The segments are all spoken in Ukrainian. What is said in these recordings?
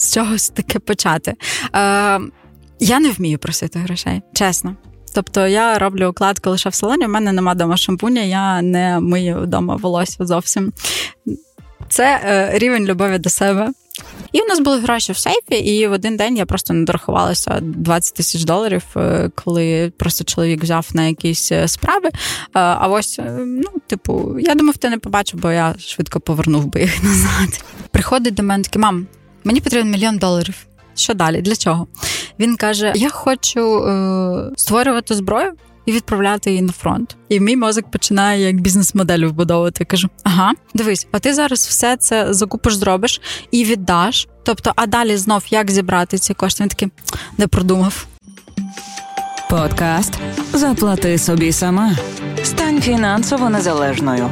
з чогось таке почати. Е, Я не вмію просити грошей, чесно. Тобто я роблю укладку лише в салоні, у мене нема вдома шампуня, я не мию вдома волосся зовсім. Це е, рівень любові до себе. І в нас були гроші в сейфі, і в один день я просто не дорахувалася 20 тисяч доларів, е, коли просто чоловік взяв на якісь е, справи. Е, а ось, ну, типу, я думав, ти не побачив, бо я швидко повернув би їх назад. Приходить до мене такий, мам, мені потрібен мільйон доларів. Що далі? Для чого? Він каже: Я хочу е, створювати зброю і відправляти її на фронт. І мій мозок починає як бізнес-модель вбудовувати. Я кажу: ага, дивись, а ти зараз все це закупиш, зробиш і віддаш. Тобто, а далі знов як зібрати ці кошти? Він такий не продумав. Подкаст Заплати собі сама. Стань фінансово незалежною.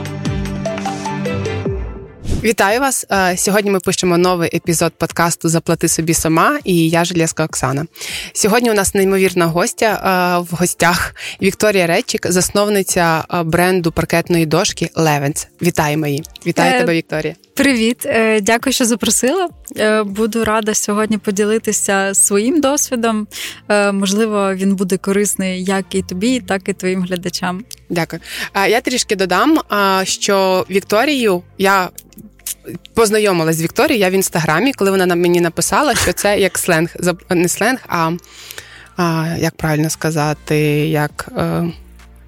Вітаю вас! Е, сьогодні ми пишемо новий епізод подкасту Заплати собі сама і я Железка Оксана. Сьогодні у нас неймовірна гостя е, в гостях Вікторія Речик, засновниця е, бренду паркетної дошки Левенс. Вітаю мої! Вітаю е, тебе, Вікторія! Привіт, дякую, що запросила. Буду рада сьогодні поділитися своїм досвідом. Можливо, він буде корисний як і тобі, так і твоїм глядачам. Дякую. Я трішки додам, що Вікторію я познайомилась з Вікторією я в інстаграмі, коли вона мені написала, що це як сленг, не сленг, а, а як правильно сказати, як. Е,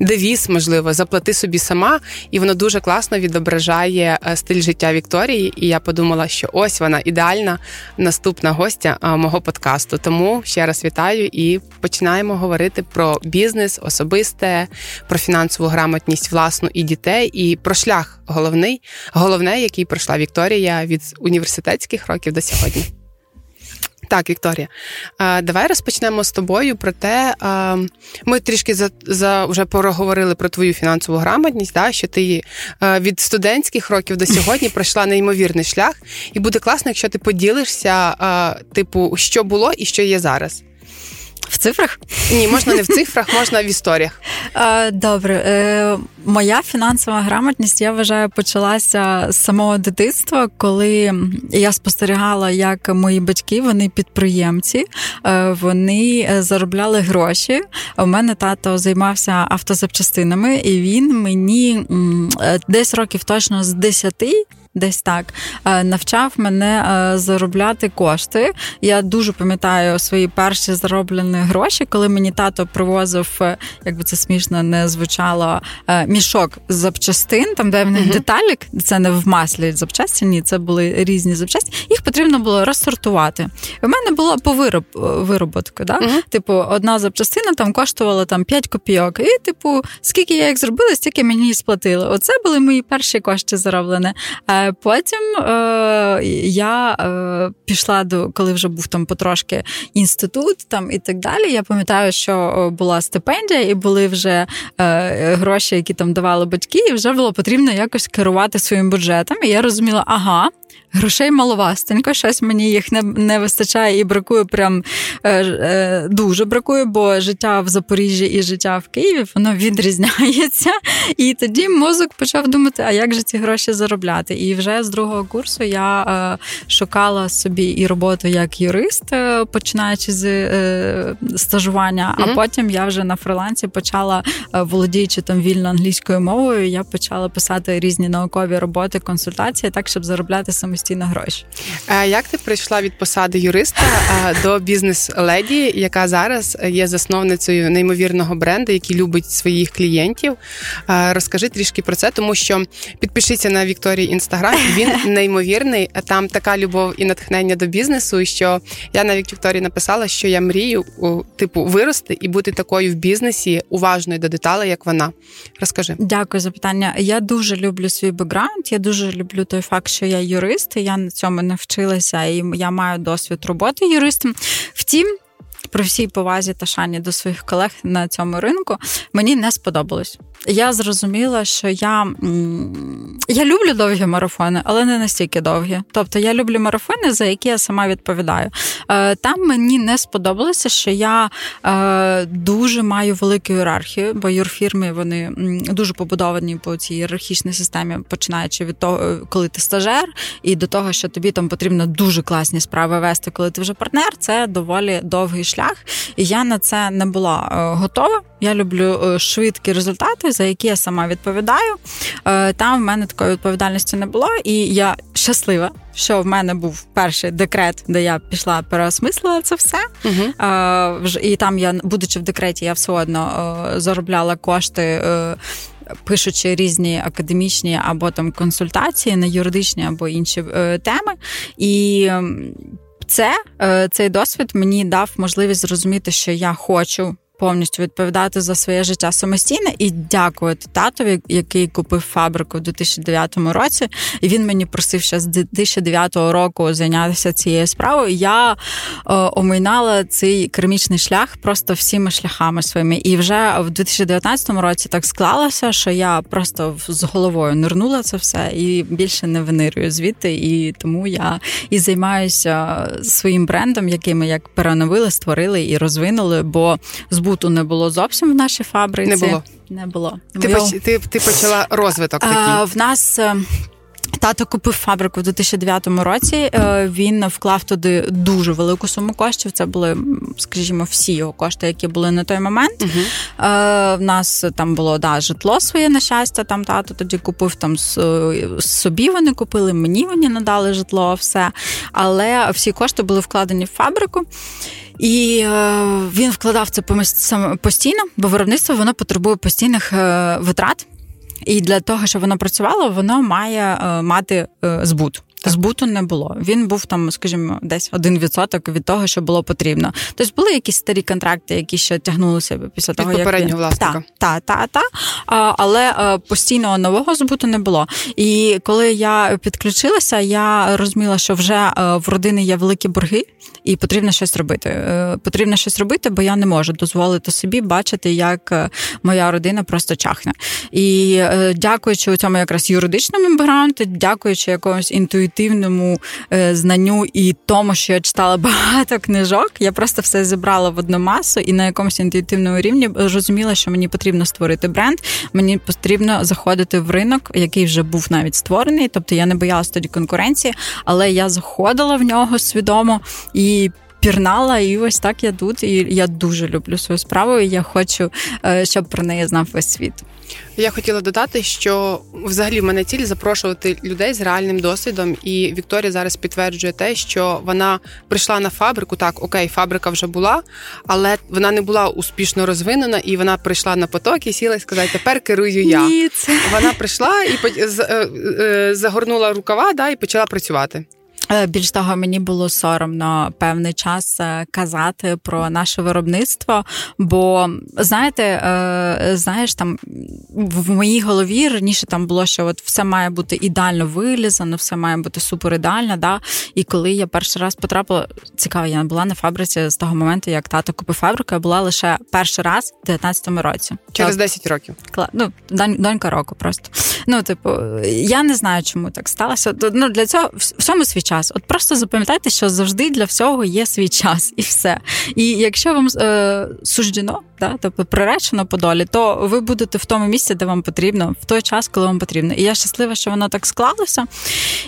девіз, можливо, заплати собі сама, і воно дуже класно відображає е, стиль життя Вікторії. І я подумала, що ось вона ідеальна наступна гостя е, мого подкасту. Тому ще раз вітаю і починаємо говорити про бізнес, особисте, про фінансову грамотність власну і дітей, і про шлях головний, головне, який пройшла Вікторія від університетських років до сьогодні. Так, Вікторія, давай розпочнемо з тобою про те, ми трішки за за вже проговорили про твою фінансову грамотність, да, що ти від студентських років до сьогодні пройшла неймовірний шлях, і буде класно, якщо ти поділишся, типу, що було і що є зараз. Цифрах? Ні, можна не в цифрах, можна в історіях. Добре, е, моя фінансова грамотність, я вважаю, почалася з самого дитинства, коли я спостерігала, як мої батьки, вони підприємці, е, вони е, заробляли гроші. У мене тато займався автозапчастинами, і він мені десь років точно з 10 десь так е, навчав мене е, заробляти кошти. Я дуже пам'ятаю свої перші зароблені гроші, коли мені тато привозив, е, як би це смішно не звучало, мішок з запчастин, там де uh-huh. деталік, це не в маслі запчастині, це були різні запчасті. Їх потрібно було розсортувати. У мене було по вироб, вироботку. Да? Uh-huh. Типу, одна запчастина там коштувала там 5 копійок. І, типу, скільки я їх зробила, стільки мені сплатили. Оце були мої перші кошти зароблені. Потім е, я е, пішла до коли вже був там потрошки інститут там і так далі. Я пам'ятаю, що е, була стипендія, і були вже е, гроші, які там давали батьки, і вже було потрібно якось керувати своїм бюджетом. І я розуміла, ага, Грошей маловастенько, щось мені їх не не вистачає і бракує прям е, е, дуже бракує, бо життя в Запоріжжі і життя в Києві воно відрізняється. І тоді мозок почав думати, а як же ці гроші заробляти? І вже з другого курсу я е, шукала собі і роботу як юрист, е, починаючи з е, стажування, mm-hmm. а потім я вже на фрилансі почала володіючи там вільно англійською мовою. Я почала писати різні наукові роботи, консультації, так щоб заробляти самостійно гроші. Як ти прийшла від посади юриста до бізнес-леді, яка зараз є засновницею неймовірного бренду, який любить своїх клієнтів? Розкажи трішки про це, тому що підпишіться на Вікторії інстаграм. Він неймовірний. Там така любов і натхнення до бізнесу. Що я навіть Вікторії написала, що я мрію типу вирости і бути такою в бізнесі уважною до деталей, як вона. Розкажи. Дякую за питання. Я дуже люблю свій бекграунд. Я дуже люблю той факт, що я юрист юрист, я на цьому навчилася, і я маю досвід роботи юристом. Втім. При всій повазі та шані до своїх колег на цьому ринку мені не сподобалось. Я зрозуміла, що я я люблю довгі марафони, але не настільки довгі. Тобто я люблю марафони, за які я сама відповідаю. Е, там мені не сподобалося, що я е, дуже маю велику ієрархію, бо юрфірми вони дуже побудовані по цій ієрархічній системі, починаючи від того, коли ти стажер, і до того, що тобі там потрібно дуже класні справи вести, коли ти вже партнер. Це доволі довгий шлях. І я на це не була е, готова. Я люблю швидкі результати, за які я сама відповідаю. Там в мене такої відповідальності не було, і я щаслива, що в мене був перший декрет, де я пішла переосмислила це все. uh І там я, будучи в декреті, я все одно е, заробляла кошти. Е, пишучи різні академічні або там консультації на юридичні або інші е, теми, і це цей досвід мені дав можливість зрозуміти, що я хочу повністю відповідати за своє життя самостійно і дякувати татові, який купив фабрику в 2009 році. І він мені просив ще з 2009 року зайнятися цією справою. Я е, оминала цей кермічний шлях просто всіми шляхами своїми. І вже в 2019 році так склалося, що я просто з головою нирнула це все і більше не винирюю звідти. І тому я і займаюся своїм брендом, який ми як переновили, створили і розвинули. Бо збу збуту не було зовсім в нашій фабриці. Не було. Не було. Ти Моє... ти, ти почала розвиток такий? А, В нас. Е, тато купив фабрику в 2009 році. Е, він вклав туди дуже велику суму коштів. Це були, скажімо, всі його кошти, які були на той момент. uh В нас там було да, житло своє на щастя. Там тато тоді купив там собі. Вони купили, мені вони надали житло, все. Але всі кошти були вкладені в фабрику. І е, він вкладав це постійно, бо виробництво воно потребує постійних е, витрат. І для того, щоб воно працювало, воно має е, мати збут. Збуту не було. Він був там, скажімо, десь один відсоток від того, що було потрібно. Тобто були якісь старі контракти, які ще тягнулися після того, як попереднього власника. Так, так, так. Але постійного нового збуту не було. І коли я підключилася, я розуміла, що вже в родини є великі борги, і потрібно щось робити. Е, потрібно щось робити, бо я не можу дозволити собі бачити, як е, моя родина просто чахне. І е, дякуючи цьому якраз юридичному бекграунду, дякуючи якомусь інтуїтивному знанню і тому, що я читала багато книжок, я просто все зібрала в одну масу і на якомусь інтуїтивному рівні розуміла, що мені потрібно створити бренд. Мені потрібно заходити в ринок, який вже був навіть створений. Тобто я не боялась тоді конкуренції, але я заходила в нього свідомо і пірнала, і ось так я тут. І я дуже люблю свою справу. і Я хочу, е, щоб про неї знав весь світ. Я хотіла додати, що взагалі в мене ціль запрошувати людей з реальним досвідом, і Вікторія зараз підтверджує те, що вона прийшла на фабрику. Так, окей, фабрика вже була, але вона не була успішно розвинена, і вона прийшла на поток і сіла і сказала, тепер керую я. Ні, це... Вона прийшла і е, е, загорнула рукава да, і почала працювати. Е, більш того, мені було соромно певний час е, казати про наше виробництво. Бо знаєте, е, знаєш, там в моїй голові раніше там було, що от все має бути ідеально вилізано, все має бути супер ідеально. Да? І коли я перший раз потрапила, цікаво, я була на фабриці з того моменту, як тато купив фабрику, я була лише перший раз в 19-му році. Через 10 років. Ну, донька року просто. Ну, типу, я не знаю, чому так сталося. Ну, Для цього всьому свій час час. От просто запам'ятайте, що завжди для всього є свій час і все. І якщо вам е, суждено, да, тобто приречено по долі, то ви будете в тому місці, де вам потрібно, в той час, коли вам потрібно. І я щаслива, що воно так склалося.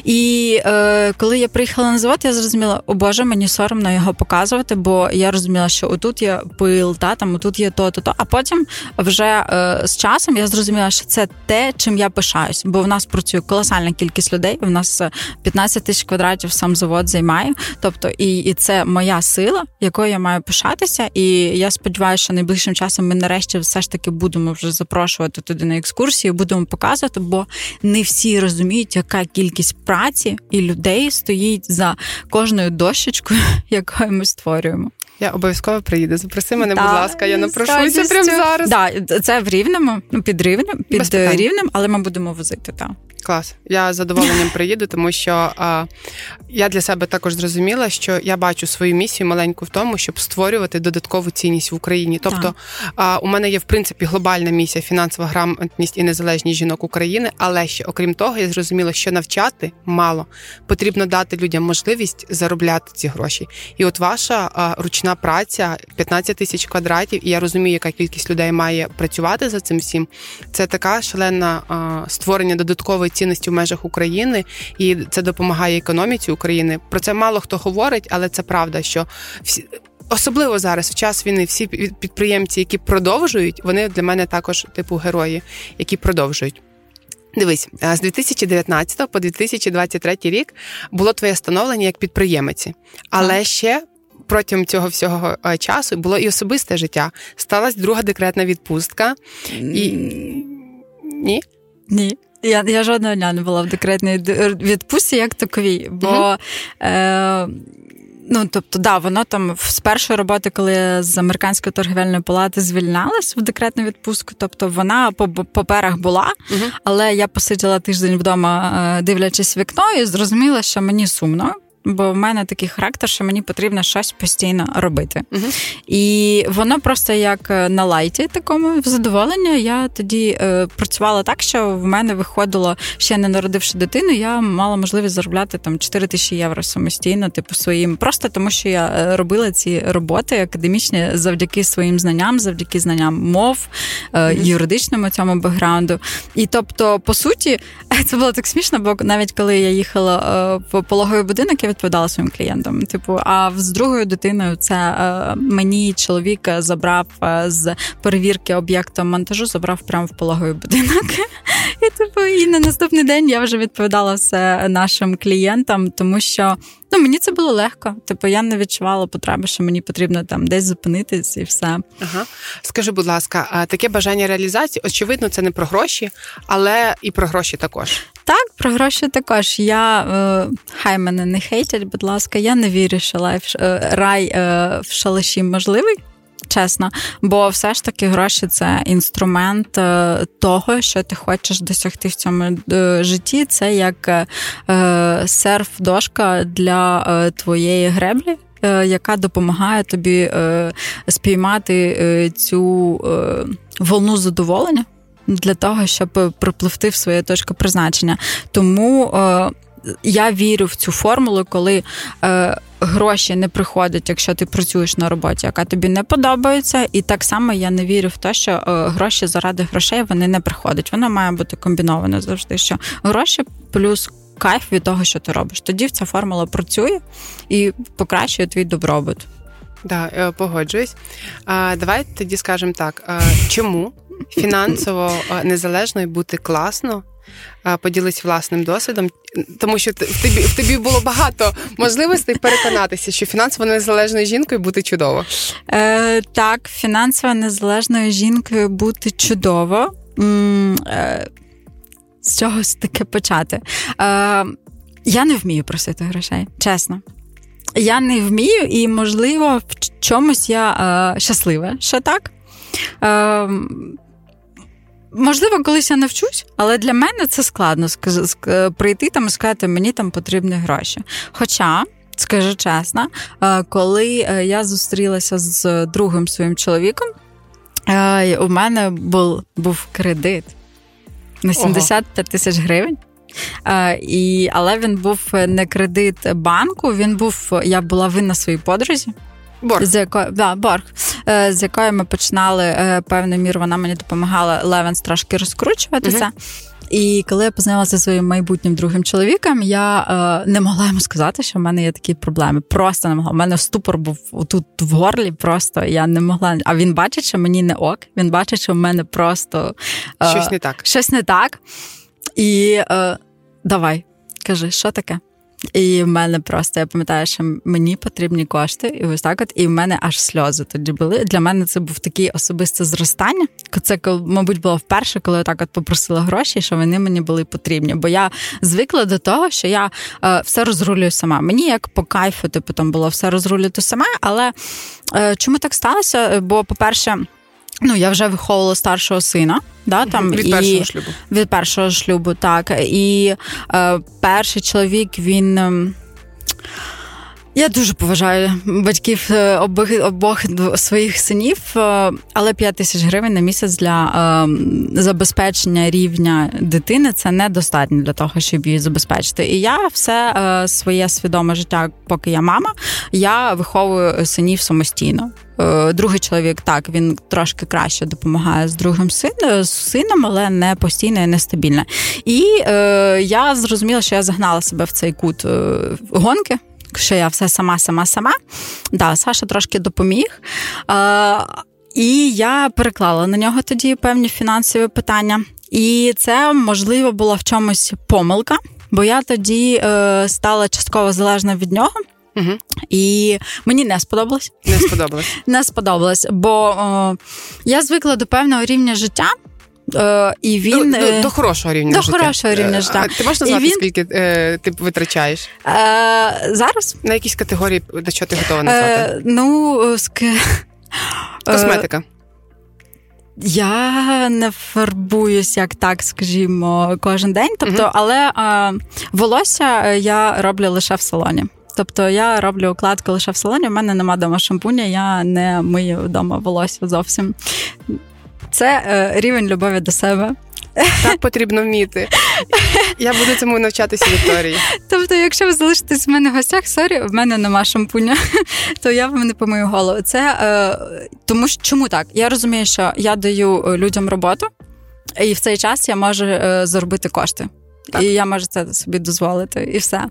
І е, коли я приїхала на завод, я зрозуміла, о Боже, мені соромно його показувати, бо я розуміла, що отут є пил, та там отут є то, то, то. А потім вже е, з часом я зрозуміла, що це те, чим я пишаюсь, бо в нас працює колосальна кількість людей. В нас 15 тисяч квадратів сам завод займає. Тобто, і, і це моя сила, якою я маю пишатися. І я сподіваюся, що найближче найближчим часом ми нарешті все ж таки будемо вже запрошувати туди на екскурсію, будемо показувати, бо не всі розуміють, яка кількість праці і людей стоїть за кожною дощечкою, якою ми створюємо. Я обов'язково приїду. Запроси мене, будь ласка, я напрошуся прямо зараз. Да, це в рівному, ну під рівнем, під рівнем, але ми будемо возити. так. Клас. Я з задоволенням приїду, тому що а, я для себе також зрозуміла, що я бачу свою місію маленьку в тому, щоб створювати додаткову цінність в Україні. Тобто, а, у мене є в принципі глобальна місія фінансова грамотність і незалежність жінок України. Але ще окрім того, я зрозуміла, що навчати мало потрібно дати людям можливість заробляти ці гроші. І от ваша ручна праця 15 тисяч квадратів, і я розумію, яка кількість людей має працювати за цим всім. Це така шалена створення додаткової цінності в межах України, і це допомагає економіці України. Про це мало хто говорить, але це правда, що всі. Особливо зараз, в час війни, всі підприємці, які продовжують, вони для мене також типу герої, які продовжують. Дивись, з 2019 по 2023 рік було твоє становлення як підприємиці, але ще протягом цього всього часу було і особисте життя. Сталася друга декретна відпустка. І... Ні? Ні. Я я жодного дня не була в декретній відпустці як таковій, бо. Uh-huh. Е- Ну, тобто, да, воно там з першої роботи, коли я з американської торгівельної палати звільнялась в декретну відпустку, тобто вона по паперах була, uh але я посиділа тиждень вдома, е, дивлячись вікно, і зрозуміла, що мені сумно бо в мене такий характер, що мені потрібно щось постійно робити. Угу. І воно просто як е, на лайті такому в задоволення. Я тоді е, працювала так, що в мене виходило, ще не народивши дитину, я мала можливість заробляти там 4 тисячі євро самостійно, типу своїм, просто тому що я е, робила ці роботи академічні завдяки своїм знанням, завдяки знанням мов, е, юридичному цьому бекграунду. І тобто, по суті, це було так смішно, бо навіть коли я їхала е, в пологовий будинок, я відповідала своїм клієнтам. Типу, а з другою дитиною це е, мені чоловік забрав е, з перевірки об'єкту монтажу, забрав прямо в пологовий будинок. І типу, і на наступний день я вже відповідала все нашим клієнтам, тому що ну мені це було легко. Типу, я не відчувала потреби, що мені потрібно там десь зупинитись і все. Ага. Скажи, будь ласка, таке бажання реалізації, очевидно, це не про гроші, але і про гроші також. Так, про гроші також. Я е, хай мене не хейтять, будь ласка, я не вірю, що life е, рай е, в шалаші можливий чесно. Бо все ж таки гроші це інструмент е, того, що ти хочеш досягти в цьому е, житті. Це як е, серф-дошка для твоєї греблі. Яка допомагає тобі спіймати цю волну задоволення для того, щоб припливти в своє точку призначення. Тому я вірю в цю формулу, коли е, гроші не приходять, якщо ти працюєш на роботі, яка тобі не подобається. І так само я не вірю в те, що е, гроші заради грошей вони не приходять. Воно має бути комбіноване завжди. Що гроші плюс кайф від того, що ти робиш. Тоді ця формула працює і покращує твій добробут. Да, погоджуюсь. А, Давай тоді скажемо так: чому фінансово незалежно бути класно поділись власним досвідом, тому що в тобі в тобі було багато можливостей переконатися, що фінансово незалежною жінкою бути чудово. Е, Так, фінансово незалежною жінкою бути чудово. Е, з чогось таке почати. Е, Я не вмію просити грошей, чесно. Я не вмію, і, можливо, в чомусь я е, щаслива, що так. Е, Можливо, колись я навчусь, але для мене це складно прийти там і сказати, мені там потрібні гроші. Хоча. Скажу чесно, е, коли е, я зустрілася з другим своїм чоловіком, е, у мене був був кредит на 75 тисяч гривень. І, Але він був не кредит банку, він був, я була винна своїй подрузі. Борг. З якої да, борг, е, з якої ми починали е, певною мірою, вона мені допомагала Левенс трошки розкручуватися. uh І коли я познайомилася зі своїм майбутнім другим чоловіком, я е, не могла йому сказати, що в мене є такі проблеми. Просто не могла. У мене ступор був тут в горлі. Просто я не могла. А він бачить, що мені не ок. Він бачить, що в мене просто е, щось не так. Щось не так. І е, давай, кажи, що таке? І в мене просто я пам'ятаю, що мені потрібні кошти, і ось так от, і в мене аж сльози тоді були. Для мене це був такий особисте зростання. Це мабуть було вперше, коли я так от попросила гроші, що вони мені були потрібні. Бо я звикла до того, що я е, все розрулюю сама. Мені як по кайфу, типу там було все розрулювати сама. Але е, чому так сталося? Бо, по-перше. Ну, я вже виховувала старшого сина. Да, там, Від і... першого шлюбу. Від першого шлюбу, так. І е, перший чоловік він. Е, Я дуже поважаю батьків е, обох обох своїх синів, е, але 5 тисяч гривень на місяць для е, забезпечення рівня дитини це недостатньо для того, щоб її забезпечити. І я все е, своє свідоме життя, поки я мама, я виховую синів самостійно. Е, другий чоловік так він трошки краще допомагає з другим сином, з сином, але не постійно і нестабільно. І я зрозуміла, що я загнала себе в цей кут гонки що я все сама, сама, сама. Да, Саша трошки допоміг. Е, І я переклала на нього тоді певні фінансові питання. І це, можливо, була в чомусь помилка, бо я тоді е, стала частково залежна від нього. Угу. І мені не сподобалось. Не сподобалось. Не сподобалось, бо о, я звикла до певного рівня життя. Е, і він До, до, е, до хорошого рівня до життя. хорошого рівня життя. А Ти можеш назвати, він... скільки е, ти витрачаєш? Е, Зараз? На якісь категорії, до чого ти готова назвати? Е, ну, ск... Косметика. Я не фарбуюсь як так, скажімо, кожен день. Тобто, uh але е, волосся я роблю лише в салоні. Тобто я роблю укладку лише в салоні. У мене нема дома шампуня, я не мию вдома волосся зовсім. Це е, рівень любові до себе. Так потрібно вміти. Я буду цьому навчатися Вікторії. Тобто, якщо ви залишитесь в мене в гостях, sorry, в мене нема шампуня, то я вам не помию голову. Це е, тому що чому так? Я розумію, що я даю е, людям роботу, і в цей час я можу е, заробити кошти. Так. І я можу це собі дозволити, і все. Е,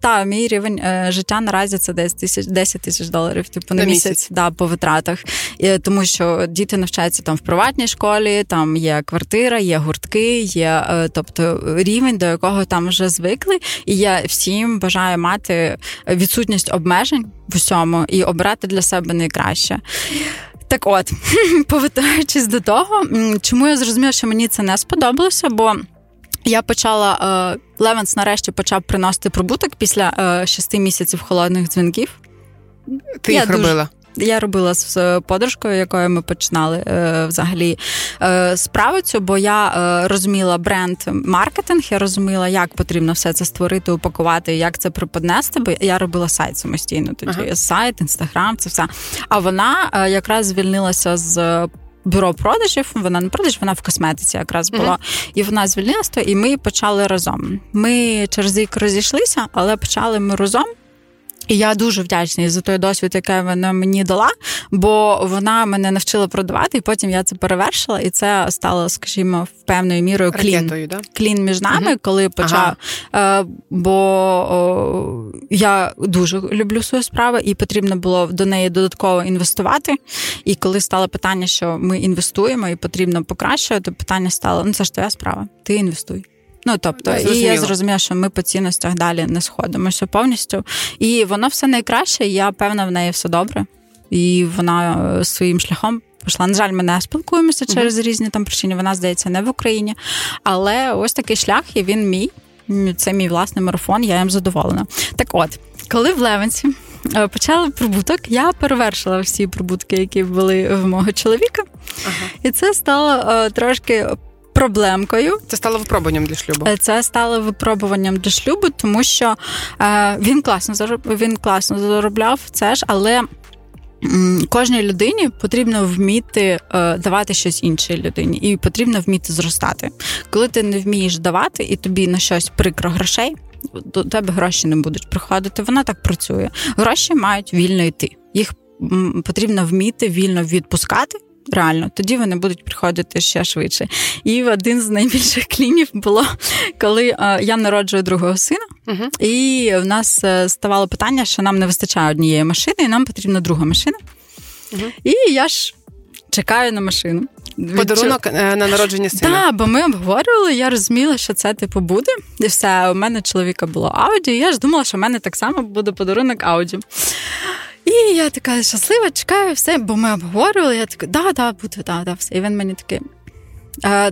Та мій рівень е, життя наразі це десь тисяч 10 тисяч доларів, типу на, на місяць, місяць да, по витратах. І, Тому що діти навчаються там в приватній школі, там є квартира, є гуртки, є е, тобто рівень, до якого там вже звикли. І я всім бажаю мати відсутність обмежень в усьому і обрати для себе найкраще. Так, от повертаючись до того, чому я зрозуміла, що мені це не сподобалося, бо. Я почала е, Левенс нарешті почав приносити прибуток після е, шести місяців холодних дзвінків. Ти я їх дуже, робила? Я робила з подружкою, якою ми починали е, взагалі справу цю, бо я розуміла бренд маркетинг, я розуміла, як потрібно все це створити, упакувати, як це преподнести. Бо я робила сайт самостійно. Тоді ага. сайт, інстаграм, це все. А вона якраз звільнилася з бюро продажів. Вона не продаж, вона в косметиці якраз була. Mm-hmm. І вона звільнилася, і ми почали разом. Ми через рік розійшлися, але почали ми разом. І я дуже вдячний за той досвід, який вона мені дала, бо вона мене навчила продавати, і потім я це перевершила, і це стало, скажімо, в певною мірою клін Ракетою, да? клін між нами, угу. коли почав. Ага. Е, бо о, я дуже люблю свою справу, і потрібно було до неї додатково інвестувати. І коли стало питання, що ми інвестуємо і потрібно покращувати, питання стало: ну це ж твоя справа, ти інвестуй. Ну тобто, я і я зрозуміла, що ми по цінностях далі не сходимося повністю. І воно все найкраще. і Я певна в неї все добре. І вона е, своїм шляхом пішла. На жаль, ми не спілкуємося через різні там причини. Вона здається не в Україні. Але ось такий шлях, і він мій. Це мій власний марафон. Я їм задоволена. Так, от, коли в Левенці. Е, почали прибуток, я перевершила всі прибутки, які були в мого чоловіка, ага. і це стало е, трошки проблемкою. Це стало випробуванням для шлюбу. Е, це стало випробуванням для шлюбу, тому що е, він класно він класно заробляв це ж, але. Кожній людині потрібно вміти е, давати щось іншій людині, і потрібно вміти зростати. Коли ти не вмієш давати, і тобі на щось прикро грошей, до тебе гроші не будуть приходити. Вона так працює. Гроші мають вільно йти. Їх потрібно вміти вільно відпускати реально, тоді вони будуть приходити ще швидше. І один з найбільших клінів було, коли е, я народжую другого сина, і в нас е, ставало питання, що нам не вистачає однієї машини, і нам потрібна друга машина. І я ж чекаю на машину. Подарунок е, на народження сина. Так, бо ми обговорювали, я розуміла, що це типу буде. І все, у мене чоловіка було ауді, і я ж думала, що в мене так само буде подарунок ауді. І я така щаслива, чекаю, все, бо ми обговорювали. Я така, да, да, буде, да, да, все. І він мені такий.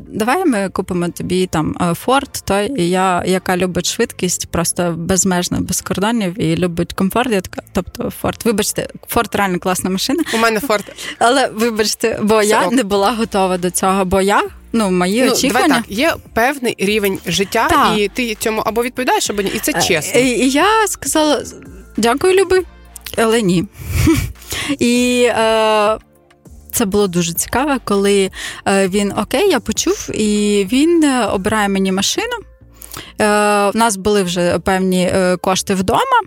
Давай ми купимо тобі там Форд, той я, яка любить швидкість, просто безмежно без кордонів і любить комфорт. Я така, тобто Форд. Вибачте, Форд реально класна машина. У мене Форд. Але вибачте, бо Все я ок. не була готова до цього, бо я. Ну, мої ну, очікування. Давай так, є певний рівень життя, так. і ти цьому або відповідаєш, або ні. І це чесно. І Я сказала, Дякую, Люби, але ні. І е, це було дуже цікаво, коли е, він окей, я почув, і він е, обирає мені машину. Е, У нас були вже певні е, кошти вдома.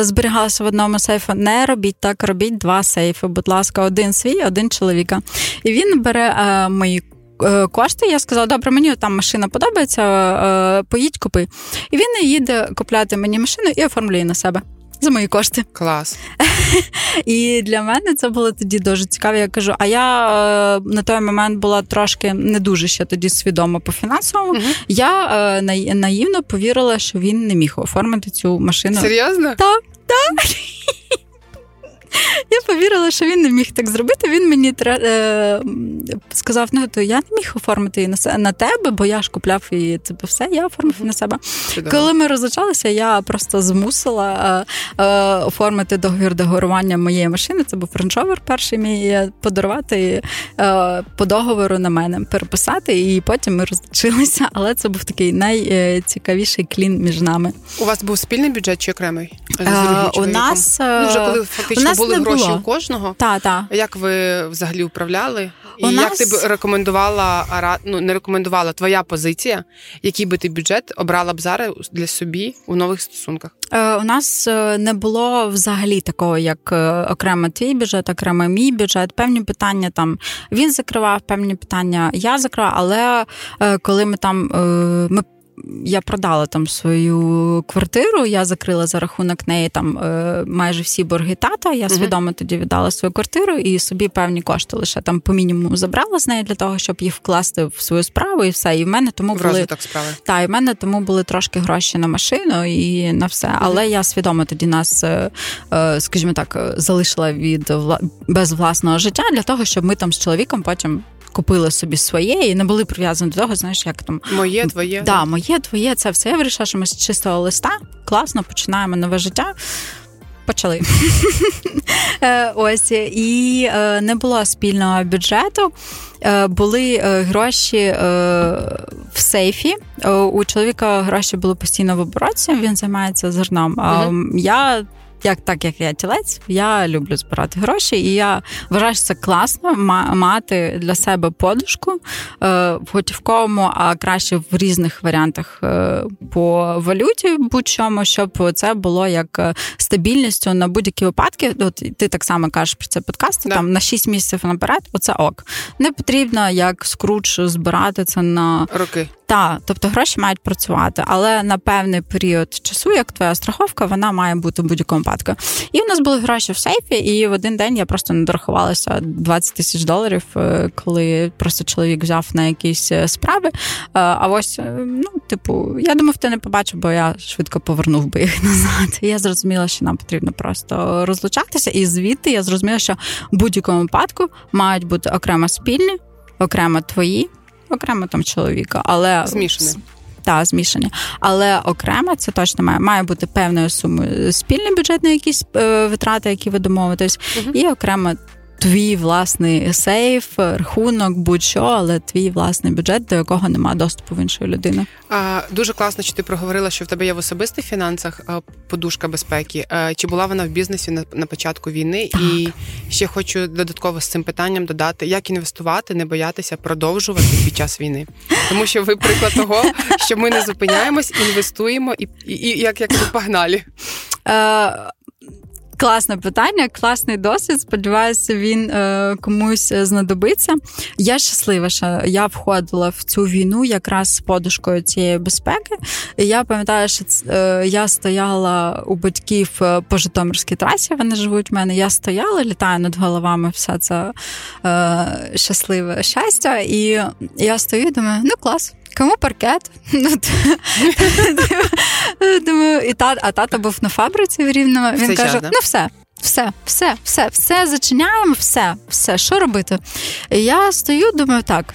Зберігалися в одному сейфу. Не робіть так, робіть два сейфи. Будь ласка, один свій, один чоловіка. І він бере е, мої Е, кошти. Я сказала, добре, мені там машина подобається, е, поїдь купи. І він їде купляти мені машину і оформлює на себе. За мої кошти. Клас. І для мене це було тоді дуже цікаво. Я кажу, а я е, на той момент була трошки не дуже ще тоді свідома по фінансовому. uh Я е, наївно повірила, що він не міг оформити цю машину. Серйозно? Так, так. Я повірила, що він не міг так зробити. Він мені е, сказав: ну то я не міг оформити її на на тебе, бо я ж купляв. Це типу, все, я оформив на себе. Чудово. Коли ми розлучалися, я просто змусила е, е, оформити договір договорування моєї машини. Це був франчовер перший мій подарувати е, по договору на мене, переписати, і потім ми розлучилися. Але це був такий найцікавіший клін між нами. У вас був спільний бюджет чи окремий? Е, у нас ну, вже коли фактично у нас були гроші було. у кожного. Та, та. Як ви взагалі управляли? І у як нас... ти б рекомендувала ну не рекомендувала твоя позиція, який би ти бюджет обрала б зараз для собі у нових стосунках? Е, У нас е, не було взагалі такого, як е, окремо твій бюджет, окремо мій бюджет. Певні питання там він закривав, певні питання я закривав, але е, коли ми там ми я продала там свою квартиру, я закрила за рахунок неї там е, майже всі борги тата. Я свідомо тоді віддала свою квартиру і собі певні кошти лише там по мінімуму забрала з неї для того, щоб їх вкласти в свою справу, і все. І в мене тому в були справи. Та, і в мене тому були трошки гроші на машину і на все. Але я свідомо тоді нас, е, е, скажімо так, залишила від без власного життя для того, щоб ми там з чоловіком потім купили собі своє і не були прив'язані до того, знаєш, як там моє, твоє. Да, моє, твоє, це все. Я вирішила, що ми з чистого листа класно починаємо нове життя. Почали. Е, ось і е, не було спільного бюджету. Е, були гроші в сейфі. У чоловіка гроші були постійно в обороті, він займається зерном. Я як так як я тілець, я люблю збирати гроші, і я вважаю, що це класно мати для себе подушку е, в готівковому, а краще в різних варіантах е, по валюті, будь-чому, щоб це було як е, стабільністю на будь-які випадки. От ти так само кажеш про це подкаст, да. там на 6 місяців наперед. Оце ок. Не потрібно як скруч збирати це на роки. Так, тобто гроші мають працювати, але на певний період часу, як твоя страховка, вона має бути в будь-якому випадку. І в нас були гроші в сейфі, і в один день я просто не дорахувалася 20 тисяч доларів, е, коли просто чоловік взяв на якісь е, справи. Е, а ось, ну, типу, я думав, ти не побачив, бо я швидко повернув би їх назад. Я зрозуміла, що нам потрібно просто розлучатися. І звідти я зрозуміла, що в будь-якому випадку мають бути окремо спільні, окремо твої окремо там чоловіка, але змішане. Та змішані. Але окремо це точно має має бути певною сумою спільний бюджет на якісь е, витрати, які ви домовитесь, uh і окремо твій власний сейф, рахунок, будь-що, але твій власний бюджет, до якого немає доступу в іншої людини. А, Дуже класно, що ти проговорила, що в тебе є в особистих фінансах подушка безпеки. А, чи була вона в бізнесі на, на початку війни? Так. І ще хочу додатково з цим питанням додати, як інвестувати, не боятися продовжувати під час війни, тому що ви приклад того, що ми не зупиняємось, інвестуємо і, і, і як як погнали. Е, Класне питання, класний досвід. Сподіваюся, він е, комусь знадобиться. Я щаслива, що я входила в цю війну якраз з подушкою цієї безпеки. І Я пам'ятаю, що е, я стояла у батьків е, по Житомирській трасі. Вони живуть в мене. Я стояла, літаю над головами, все це е, щасливе щастя. І я стою, і думаю, ну клас. Кому паркет? Ну, Думаю, і та, А тато був на фабриці в Рівному. Він каже: ну все, все, все, все, все зачиняємо, все, все, що робити? Я стою, думаю, так.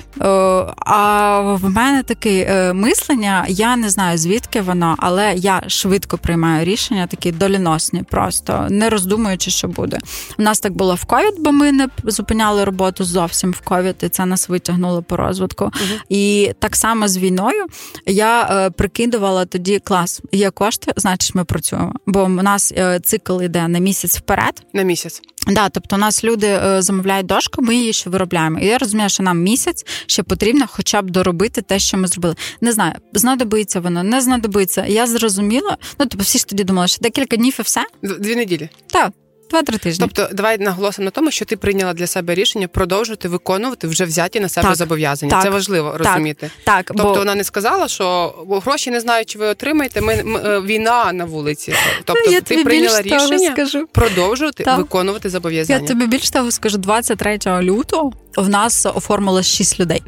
А в мене таке мислення, я не знаю звідки воно, але я швидко приймаю рішення, такі доліносні, просто не роздумуючи, що буде. У нас так було в ковід, бо ми не зупиняли роботу зовсім в ковід, і це нас витягнуло по розвитку. uh І так само з війною я е, прикидувала тоді клас. Є кошти, значить, ми працюємо. Бо у нас е, цикл йде на місяць вперед. На місяць. Да, тобто у нас люди е, замовляють дошку, ми її ще виробляємо. І я розумію, що нам місяць ще потрібно хоча б доробити те, що ми зробили. Не знаю, знадобиться воно, не знадобиться. Я зрозуміла. Ну тобто всі ж тоді думали, що декілька днів і все. Дві неділі. Так. Два-три тижні. Тобто, давай наголосимо на тому, що ти прийняла для себе рішення продовжувати виконувати вже взяті на себе так, зобов'язання. Так, Це важливо так, розуміти. Так, тобто бо... вона не сказала, що гроші не знаю, чи ви отримаєте. Ми, ми е, війна на вулиці. Тобто, я ти прийняла рішення скажу. продовжувати так. виконувати зобов'язання. Я тобі більш того скажу, 23 лютого в нас оформилось 6 людей.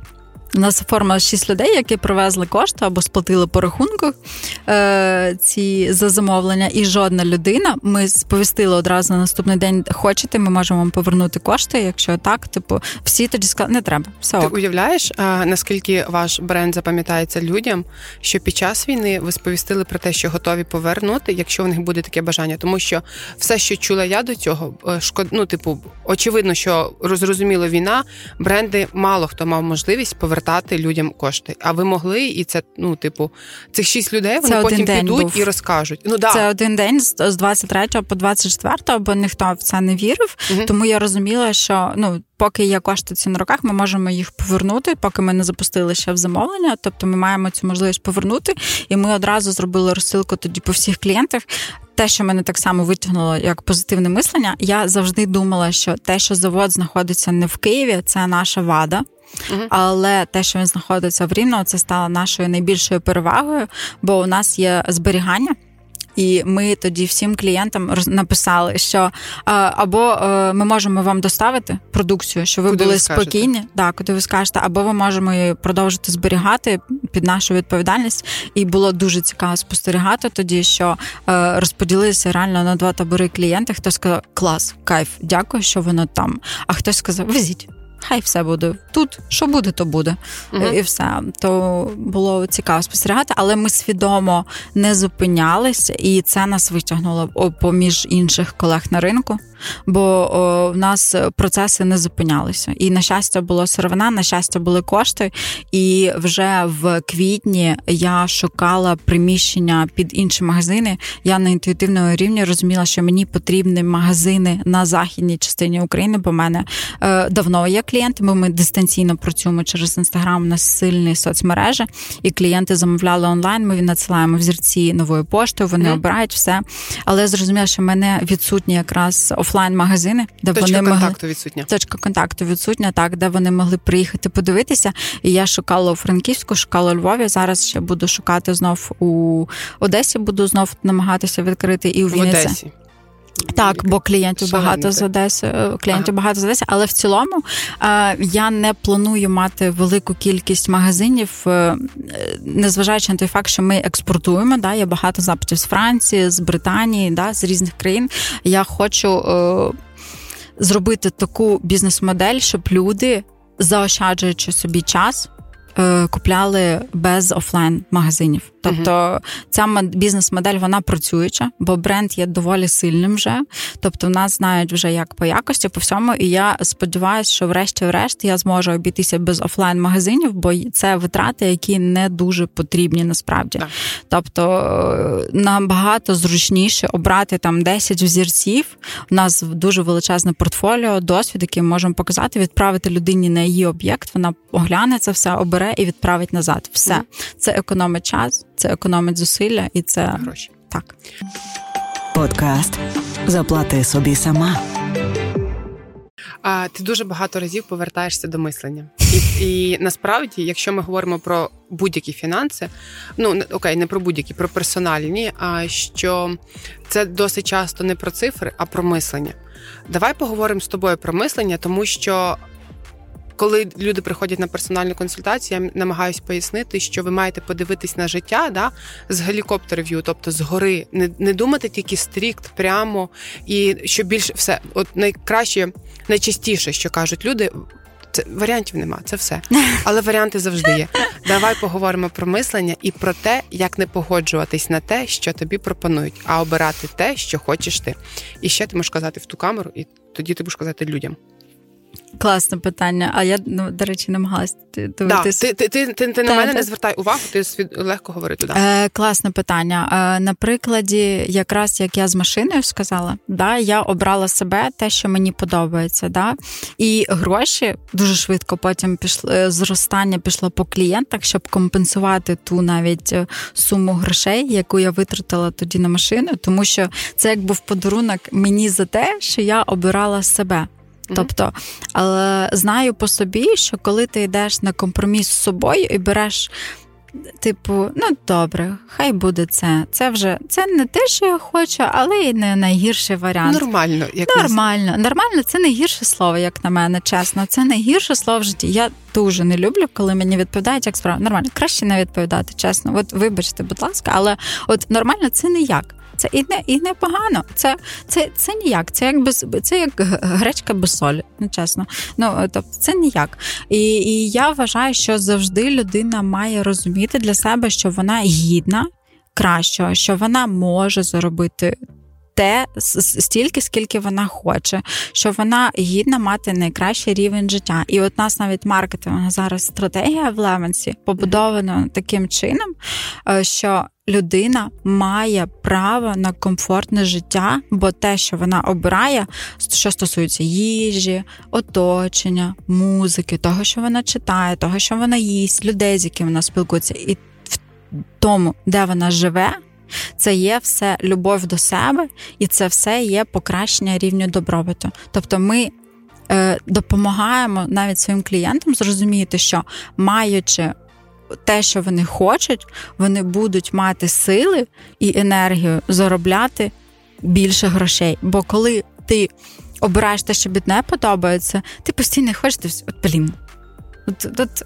У нас оформилось 6 людей, які привезли кошти або сплатили по рахунку е, ці за замовлення, і жодна людина. Ми сповістили одразу на наступний день. Хочете, ми можемо вам повернути кошти. Якщо так, типу, всі тоді сказали, не треба. Все Ти ок. уявляєш, а, наскільки ваш бренд запам'ятається людям, що під час війни ви сповістили про те, що готові повернути, якщо в них буде таке бажання, тому що все, що чула я до цього, е, шкод... ну, типу, очевидно, що розрозуміло війна, бренди мало хто мав можливість повертати повертати людям кошти. А ви могли, і це, ну, типу, цих шість людей вони це потім підуть був. і розкажуть. Ну да. Це один день з 23 по 24, бо ніхто в це не вірив. Угу. Тому я розуміла, що ну. Поки є кошти ці на руках, ми можемо їх повернути, поки ми не запустили ще в замовлення. Тобто ми маємо цю можливість повернути, і ми одразу зробили розсилку тоді по всіх клієнтах. Те, що мене так само витягнуло як позитивне мислення, я завжди думала, що те, що завод знаходиться не в Києві, це наша вада. Uh-huh. Але те, що він знаходиться в Рівно, це стало нашою найбільшою перевагою, бо у нас є зберігання. І ми тоді всім клієнтам написали, що або е, ми можемо вам доставити продукцію, що ви куди були ви спокійні, да, куди ви скажете, або ми можемо її продовжити зберігати під нашу відповідальність. І було дуже цікаво спостерігати тоді, що е, розподілилися реально на два табори клієнти. Хто сказав клас, кайф, дякую, що воно там. А хтось сказав, везіть хай все буде тут. Що буде, то буде. uh І все. То було цікаво спостерігати, але ми свідомо не зупинялися, і це нас витягнуло поміж інших колег на ринку бо о, в нас процеси не зупинялися. І на щастя було сировина, на щастя, були кошти. І вже в квітні я шукала приміщення під інші магазини. Я на інтуїтивному рівні розуміла, що мені потрібні магазини на західній частині України, бо в мене е, давно є клієнти, бо ми дистанційно працюємо через інстаграм на сильні соцмережі, і клієнти замовляли онлайн. Ми надсилаємо взірці новою поштою, вони mm. обирають все. Але зрозуміла, що в мене відсутні якраз офлайн-магазини, де Точка вони контакту могли... відсутня. Точка контакту відсутня, так, де вони могли приїхати подивитися. І я шукала у Франківську, шукала у Львові. Зараз ще буду шукати знов у Одесі, буду знов намагатися відкрити і у Вінниці. В Одесі. Так, бо клієнтів багато з Одеси, е, клієнтів ага. багато з Одеси, але в цілому е, я не планую мати велику кількість магазинів, е, незважаючи на той факт, що ми експортуємо. Да, Є багато запитів з Франції, з Британії, да, з різних країн. Я хочу зробити таку бізнес-модель, щоб люди, заощаджуючи собі час, купляли без офлайн магазинів. Тобто ця бізнес-модель вона працююча, бо бренд є доволі сильним вже. Тобто, в нас знають вже як по якості, по всьому. І я сподіваюся, що врешті-решт я зможу обійтися без офлайн-магазинів, бо це витрати, які не дуже потрібні насправді. Uh-huh. Тобто е, набагато зручніше обрати там 10 взірців. У нас дуже величезне портфоліо, досвід, який ми можемо показати, відправити людині на її об'єкт. Вона огляне це все, обере і відправить назад. Все це економить час це економить зусилля і це гроші. Так. Подкаст Заплати собі сама. А ти дуже багато разів повертаєшся до мислення, і і насправді, якщо ми говоримо про будь-які фінанси, ну окей, не про будь-які, про персональні, а що це досить часто не про цифри, а про мислення. Давай поговоримо з тобою про мислення, тому що коли люди приходять на персональну консультацію, я намагаюся пояснити, що ви маєте подивитись на життя да, з гелікоптер-в'ю, тобто згори, не не думати тільки стрікт прямо і що більше все, от найкраще, найчастіше, що кажуть люди. Це варіантів нема, це все. Але варіанти завжди є. Давай поговоримо про мислення і про те, як не погоджуватись на те, що тобі пропонують, а обирати те, що хочеш ти. І ще ти можеш казати в ту камеру, і тоді ти будеш казати людям. Класне питання. А я ну, до речі, намагалась дивитись. Да, ти ти, ти, ти, ти на мене не звертай увагу, ти легко говорити. Да. Е, Класне питання. Е, На прикладі, якраз як я з машиною сказала, да, я обрала себе те, що мені подобається. Да, І гроші дуже швидко потім пішло е, зростання пішло по клієнтах, щоб компенсувати ту навіть е, суму грошей, яку я витратила тоді на машину, тому що це як був подарунок мені за те, що я обирала себе. Тобто, але знаю по собі, що коли ти йдеш на компроміс з собою і береш. Типу, ну добре, хай буде це. Це вже це не те, що я хочу, але і не найгірший варіант. Нормально, як нормально. Нормально, це найгірше слово, як на мене, чесно. Це найгірше слово в житті. Я дуже не люблю, коли мені відповідають, як справа. Нормально, краще не відповідати, чесно. От вибачте, будь ласка, але от нормально це не як. Це і не і непогано. Це це, це ніяк. Це як без це як гречка без солі, ну чесно. Ну тобто це ніяк. І, І я вважаю, що завжди людина має розуміти для себе, що вона гідна кращого, що вона може заробити. Те стільки, скільки вона хоче, що вона гідна мати найкращий рівень життя. І от нас навіть маркетингова зараз стратегія в Левенсі побудована таким чином, е, що людина має право на комфортне життя, бо те, що вона обирає, що стосується їжі, оточення, музики, того, що вона читає, того, що вона їсть, людей, з якими вона спілкується, і в тому, де вона живе. Це є все любов до себе, і це все є покращення рівню добробуту. Тобто, ми е, допомагаємо навіть своїм клієнтам зрозуміти, що маючи те, що вони хочуть, вони будуть мати сили і енергію заробляти більше грошей. Бо коли ти обираєш те, що тобі не подобається, ти постійно хочеш, от блін. От, от,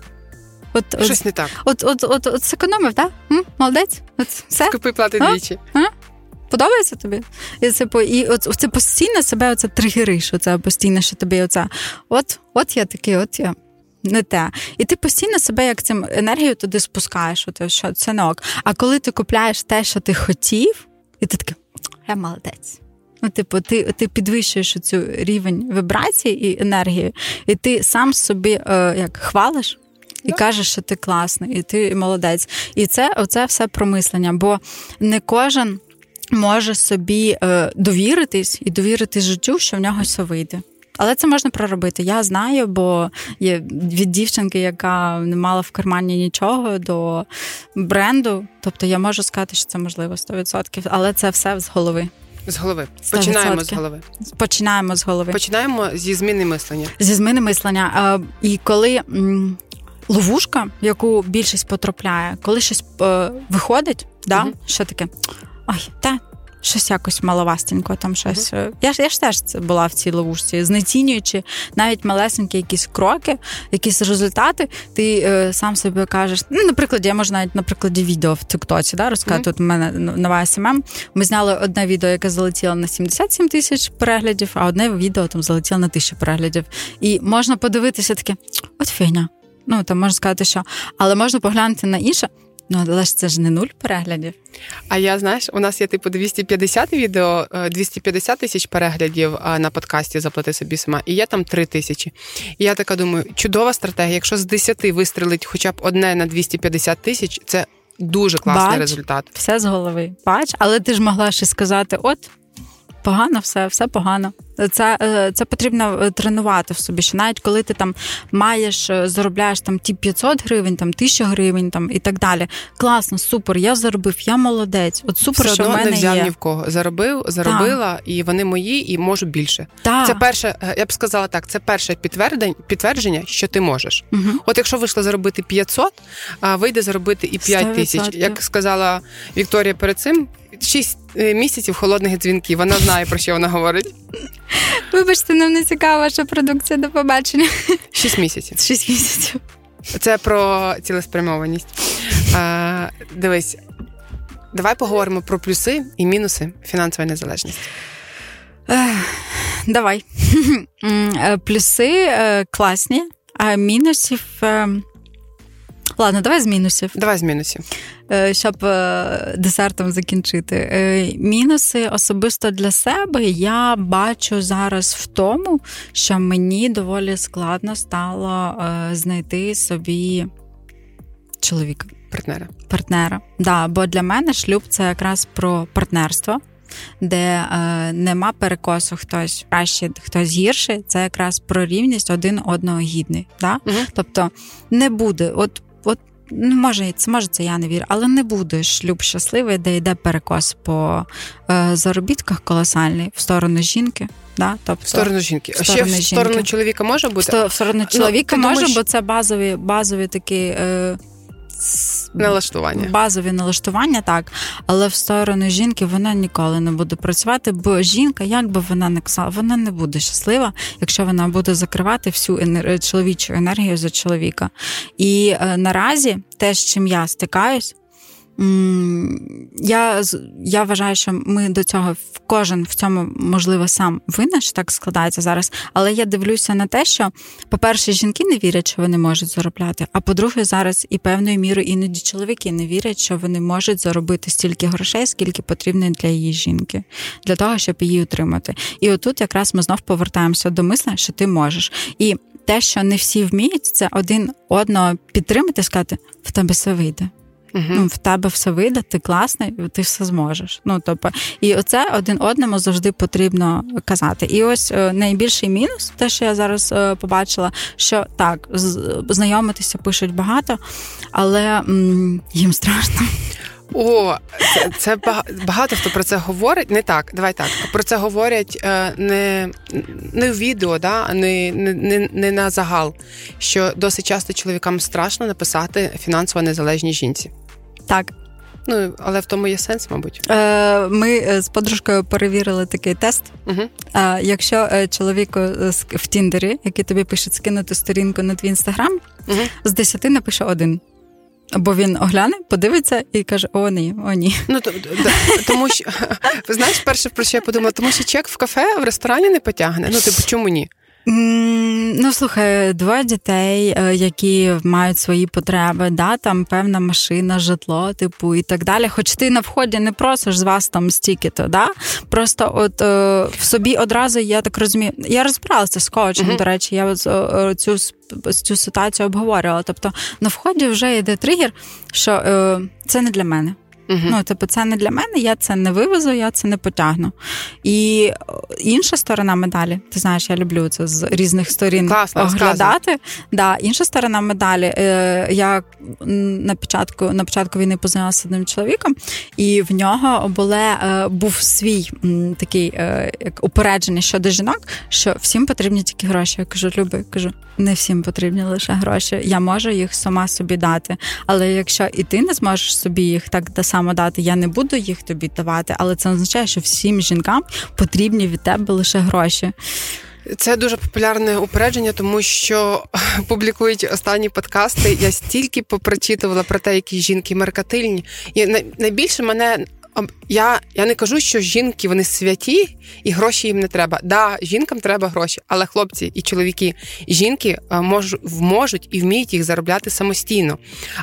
от, Щось от, не так. От от, от, от зекономив, так? М? Молодець? От, все? Скупи плати двічі. Подобається тобі? І це і от, це постійно себе оце тригериш, оце постійно, що тобі оце. От, от я такий, от я не те. І ти постійно себе як цим енергію туди спускаєш, от, що це не ок. А коли ти купляєш те, що ти хотів, і ти такий, я молодець. Ну, типу, ти ти підвищуєш цю рівень вібрації і енергії, і ти сам собі е, як хвалиш і кажеш, що ти класний, і ти молодець. І це оце все промислення, бо не кожен може собі е, довіритись і довірити життю, що в нього все вийде. Але це можна проробити. Я знаю, бо є від дівчинки, яка не мала в кармані нічого до бренду. Тобто я можу сказати, що це можливо 100%, але це все з голови. З голови 100%. починаємо з голови. Починаємо з голови. Починаємо зі зміни мислення. Зі зміни мислення. І коли ловушка, в яку більшість потрапляє, коли щось е, виходить, да, угу. що таке? Ой, та щось якось маловатенько, там щось. Mm-hmm. Я ж я ж теж була в цій ловушці, знецінюючи навіть малесенькі якісь кроки, якісь результати, ти е, сам собі кажеш. Ну, наприклад, я можу навіть на прикладі відео в Тіктоці да, розказати. Mm-hmm. Тут у мене нова SMM. Ми зняли одне відео, яке залетіло на 77 тисяч переглядів, а одне відео там залетіло на тисячу переглядів. І можна подивитися таке, от фігня. Ну, там можна сказати, що, але можна поглянути на інше. Ну, але ж це ж не нуль переглядів. А я знаєш, у нас є типу 250 відео, 250 е, тисяч переглядів е, на подкасті Заплати собі сама, і є там 3 тисячі. І я така думаю, чудова стратегія. Якщо з 10 вистрелить хоча б одне на 250 тисяч, це дуже класний Бач, результат. Все з голови. Бач, але ти ж могла ще сказати: от погано, все, все погано. Це е, це потрібно е, тренувати в собі. Що навіть коли ти там маєш, е, заробляєш там ті 500 гривень, там 1000 гривень там і так далі. Класно, супер, я заробив, я молодець. От супер, Все що в мене не взяв є. ні в кого. Заробив, заробила, так. і вони мої, і можу більше. Так. Це перше, я б сказала так, це перше підтвердження, підтвердження, що ти можеш. Угу. От якщо вийшло заробити 500, а вийде заробити і 5 тисяч. Як сказала Вікторія перед цим, 6 місяців холодних дзвінків. Вона знає, про що вона говорить. Вибачте, нам не цікава ваша продукція до побачення. Шість місяців. Шість місяців. Це про цілеспрямованість. А, Дивись, давай поговоримо про плюси і мінуси фінансової незалежності. Давай. Е, плюси е, класні, а мінусів. Е, ладно, давай з мінусів. Давай з мінусів. Щоб десертом закінчити. Мінуси особисто для себе я бачу зараз в тому, що мені доволі складно стало знайти собі чоловіка. Партнера. Партнера. Да, Бо для мене шлюб це якраз про партнерство де е, нема перекосу хтось краще, хтось гірше. Це якраз про рівність один одного гідний. Да? Угу. Тобто не буде, от може, це може, це я не вірю, але не буде шлюб щасливий, де йде перекос по е, заробітках колосальний в сторону жінки. Да? Тобто, в сторону жінки. А ще в жінки. сторону чоловіка може бути? В сторону ну, чоловіка ну, може, думаєш... бо це базові базові такі. Е, налаштування. Базові налаштування, так. Але в сторону жінки вона ніколи не буде працювати, бо жінка, як би вона не казала, вона не буде щаслива, якщо вона буде закривати всю енер... чоловічу енергію за чоловіка. І е, наразі те, з чим я стикаюсь, я я вважаю, що ми до цього кожен в цьому можливо сам винен, що так складається зараз. Але я дивлюся на те, що, по-перше, жінки не вірять, що вони можуть заробляти. А по-друге, зараз і певною мірою іноді чоловіки не вірять, що вони можуть заробити стільки грошей, скільки потрібно для її жінки, для того, щоб її утримати. І отут якраз ми знов повертаємося до мисля, що ти можеш. І те, що не всі вміють, це один одного підтримати, сказати, в тебе все вийде. Ну, В тебе все вийде, ти класний, ти все зможеш. Ну тобто, і оце один одному завжди потрібно казати. І ось е, найбільший мінус, те, що я зараз е, побачила, що так, знайомитися пишуть багато, але м- їм страшно. О, це це багато хто про це говорить. Не так, давай так. Про це говорять е, не не в відео, да, не, не, не на загал. Що досить часто чоловікам страшно написати фінансово незалежній жінці. Так. Ну, але в тому є сенс, мабуть. Е, Ми е, з подружкою перевірили такий тест. Угу. Якщо чоловіку в Тіндері, який тобі пише скинути сторінку на твій інстаграм, угу. з 10 напише один. Бо він огляне, подивиться і каже: О, ні, о, ні. Ну то, тому що знаєш, перше про що я подумала, тому що чек в кафе в ресторані не потягне. Ну, типу, чому ні? Ну, слухай, двоє дітей, е, які мають свої потреби, да, там певна машина, житло, типу, і так далі. Хоч ти на вході не просиш з вас там стільки-то, да? Просто от е, в собі одразу, я так розумію, я розбиралася з коучем, uh-huh. до речі, я е, цю цю ситуацію обговорювала. Тобто на вході вже йде тригер, що е, це не для мене. Uh-huh. Ну, типу, це не для мене, я це не вивезу, я це не потягну. І інша сторона медалі, ти знаєш, я люблю це з різних сторін Класно, оглядати. Да, Інша сторона медалі. Е, я на початку на початку війни познайомилася з одним чоловіком, і в нього буле, е, був свій такий е, як упередження щодо жінок, що всім потрібні тільки гроші. Я кажу, люби, кажу, не всім потрібні лише гроші. Я можу їх сама собі дати. Але якщо і ти не зможеш собі їх так само само дати, я не буду їх тобі давати, але це означає, що всім жінкам потрібні від тебе лише гроші. Це дуже популярне упередження, тому що публікують останні подкасти. Я стільки попрочитувала про те, які жінки меркатильні, і найбільше мене я я не кажу, що жінки вони святі і гроші їм не треба. Да, жінкам треба гроші, але хлопці і чоловіки, жінки е, мож, можуть і вміють їх заробляти самостійно.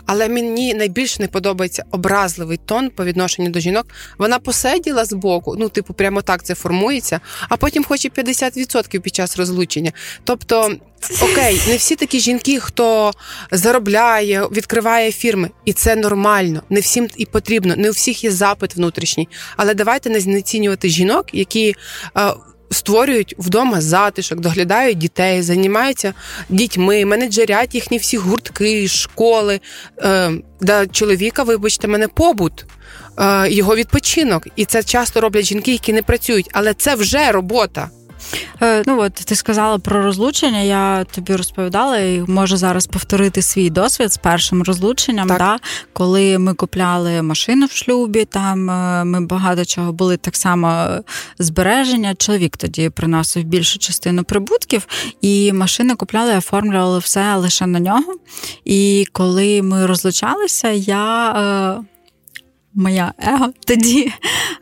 Але мені найбільше не подобається образливий тон по відношенню до жінок. Вона посиділа з боку, ну, типу, прямо так це формується, а потім хоче 50% під час розлучення. Тобто Окей, не всі такі жінки, хто заробляє, відкриває фірми, і це нормально. Не всім і потрібно, не у всіх є запит внутрішній. Але давайте не знецінювати жінок, які е, створюють вдома затишок, доглядають дітей, займаються дітьми, менеджерять їхні всі гуртки, школи. Е, Для чоловіка, вибачте, мене побут. Е, його відпочинок, і це часто роблять жінки, які не працюють, але це вже робота. Е, ну от ти сказала про розлучення. Я тобі розповідала і можу зараз повторити свій досвід з першим розлученням. Так. Да, Коли ми купляли машину в шлюбі, там е, ми багато чого були так само збереження. Чоловік тоді приносив більшу частину прибутків, і машини купляли, оформлювали все лише на нього. І коли ми розлучалися, я. Моя его тоді,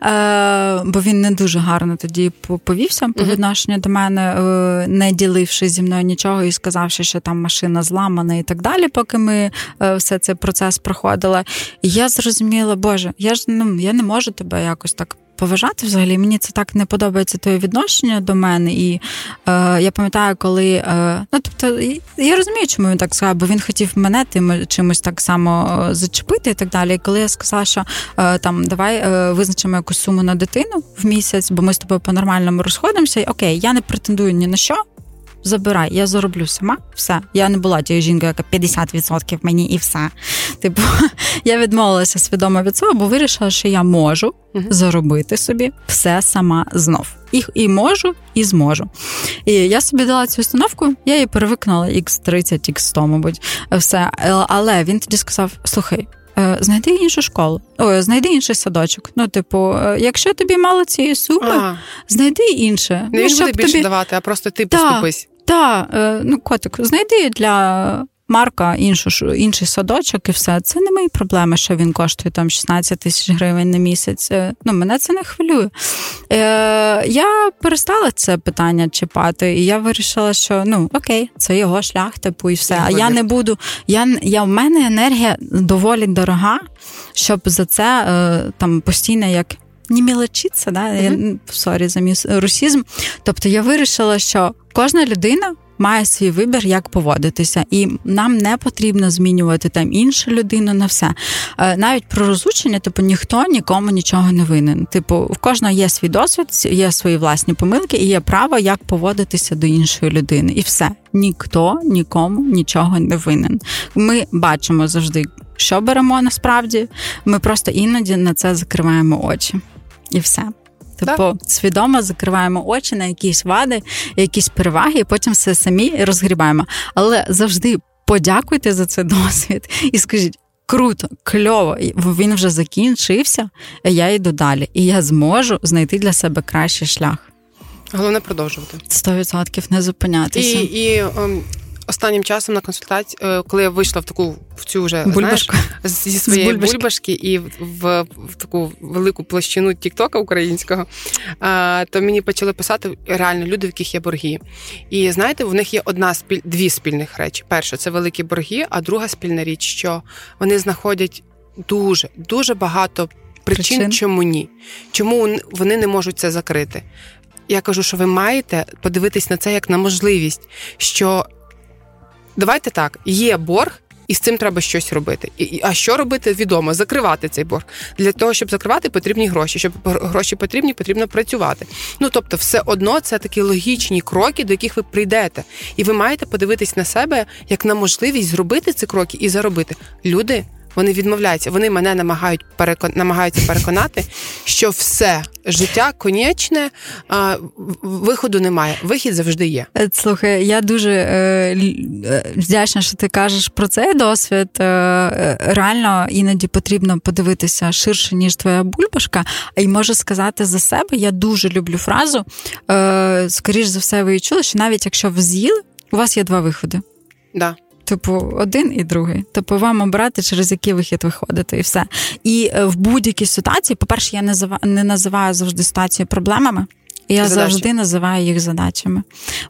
е, бо він не дуже гарно тоді повівся по відношенню до мене, е, не діливши зі мною нічого і сказавши, що там машина зламана і так далі, поки ми е, все цей процес проходили. І я зрозуміла, Боже, я ж ну я не можу тебе якось так поважати взагалі. Мені це так не подобається твоє відношення до мене. І е, я пам'ятаю, коли е, ну тобто я розумію, чому він так сказав, бо він хотів мене тим чимось так само е, зачепити і так далі. І коли я сказала, що е, там давай е, визначимо якусь суму на дитину в місяць, бо ми з тобою по-нормальному розходимося. Окей, я не претендую ні на що забирай, я зароблю сама. Все. Я не була тією жінкою, яка 50% мені і все. Типу, я відмовилася свідомо від цього, бо вирішила, що я можу заробити собі все сама знов. І і можу, і зможу. І я собі дала цю установку, я її перевикнула X30, X100, мабуть, все. Але він тоді сказав: слухай. Е, знайди іншу школу, Ой, знайди інший садочок. Ну, типу, е, якщо тобі мало цієї суми, ага. знайди інше. Не ну, він буде більше тобі... давати, а просто ти поступись. Так, е, ну котик, знайди для Марка іншу, інший садочок і все. Це не мої проблеми, що він коштує там 16 тисяч гривень на місяць. Е, ну, мене це не хвилює. Е, Я перестала це питання чіпати, і я вирішила, що ну окей, це його шлях, типу, і все. А я не буду. Я, я В мене енергія доволі дорога, щоб за це е, там постійно як. Не мелочиться, да? Uh-huh. sorry за мій русізм. Тобто я вирішила, що кожна людина має свій вибір, як поводитися, і нам не потрібно змінювати там іншу людину на все. Е, навіть про розлучення, типу, ніхто нікому нічого не винен. Типу, в кожного є свій досвід, є свої власні помилки, і є право, як поводитися до іншої людини. І все. Ніхто нікому нічого не винен. Ми бачимо завжди, що беремо насправді. Ми просто іноді на це закриваємо очі. І все. Типу, свідомо закриваємо очі на якісь вади, якісь переваги, і потім все самі розгрібаємо. Але завжди подякуйте за цей досвід і скажіть. Круто, кльово, він вже закінчився, а я йду далі, і я зможу знайти для себе кращий шлях. Головне продовжувати 100% не зупинятися. І і ем, останнім часом на консультації, е, коли я вийшла в таку в цю вже знаєш, зі своєї бульбашки. бульбашки і в, в, в таку велику площину Тіктока українського, то мені почали писати реально люди, в яких є борги. І знаєте, в них є одна спіль, дві спільних речі. Перша це великі борги, а друга спільна річ, що вони знаходять дуже дуже багато причин, причин, чому ні, чому вони не можуть це закрити. Я кажу, що ви маєте подивитись на це як на можливість, що давайте так, є борг. І з цим треба щось робити. І, А що робити? Відомо, закривати цей борг. Для того, щоб закривати, потрібні гроші. Щоб гроші потрібні, потрібно працювати. Ну тобто, все одно це такі логічні кроки, до яких ви прийдете. І ви маєте подивитись на себе як на можливість зробити ці кроки і заробити. Люди вони відмовляються. Вони мене намагають перекон... намагаються переконати, що все життя конечне, а виходу немає. Вихід завжди є. Е, слухай, я дуже е, е, вдячна, що ти кажеш про цей досвід. Е, е, реально іноді потрібно подивитися ширше ніж твоя бульбашка. І можу сказати за себе, я дуже люблю фразу. Е, Скоріш за все, ви чули, що навіть якщо ви з'їли, у вас є два виходи. Да. Типу, один і другий. Типу, вам обирати, через який вихід виходити, і все. І е, в будь-якій ситуації, по-перше, я не називаю завжди ситуацію проблемами. Я Задачі. завжди називаю їх задачами.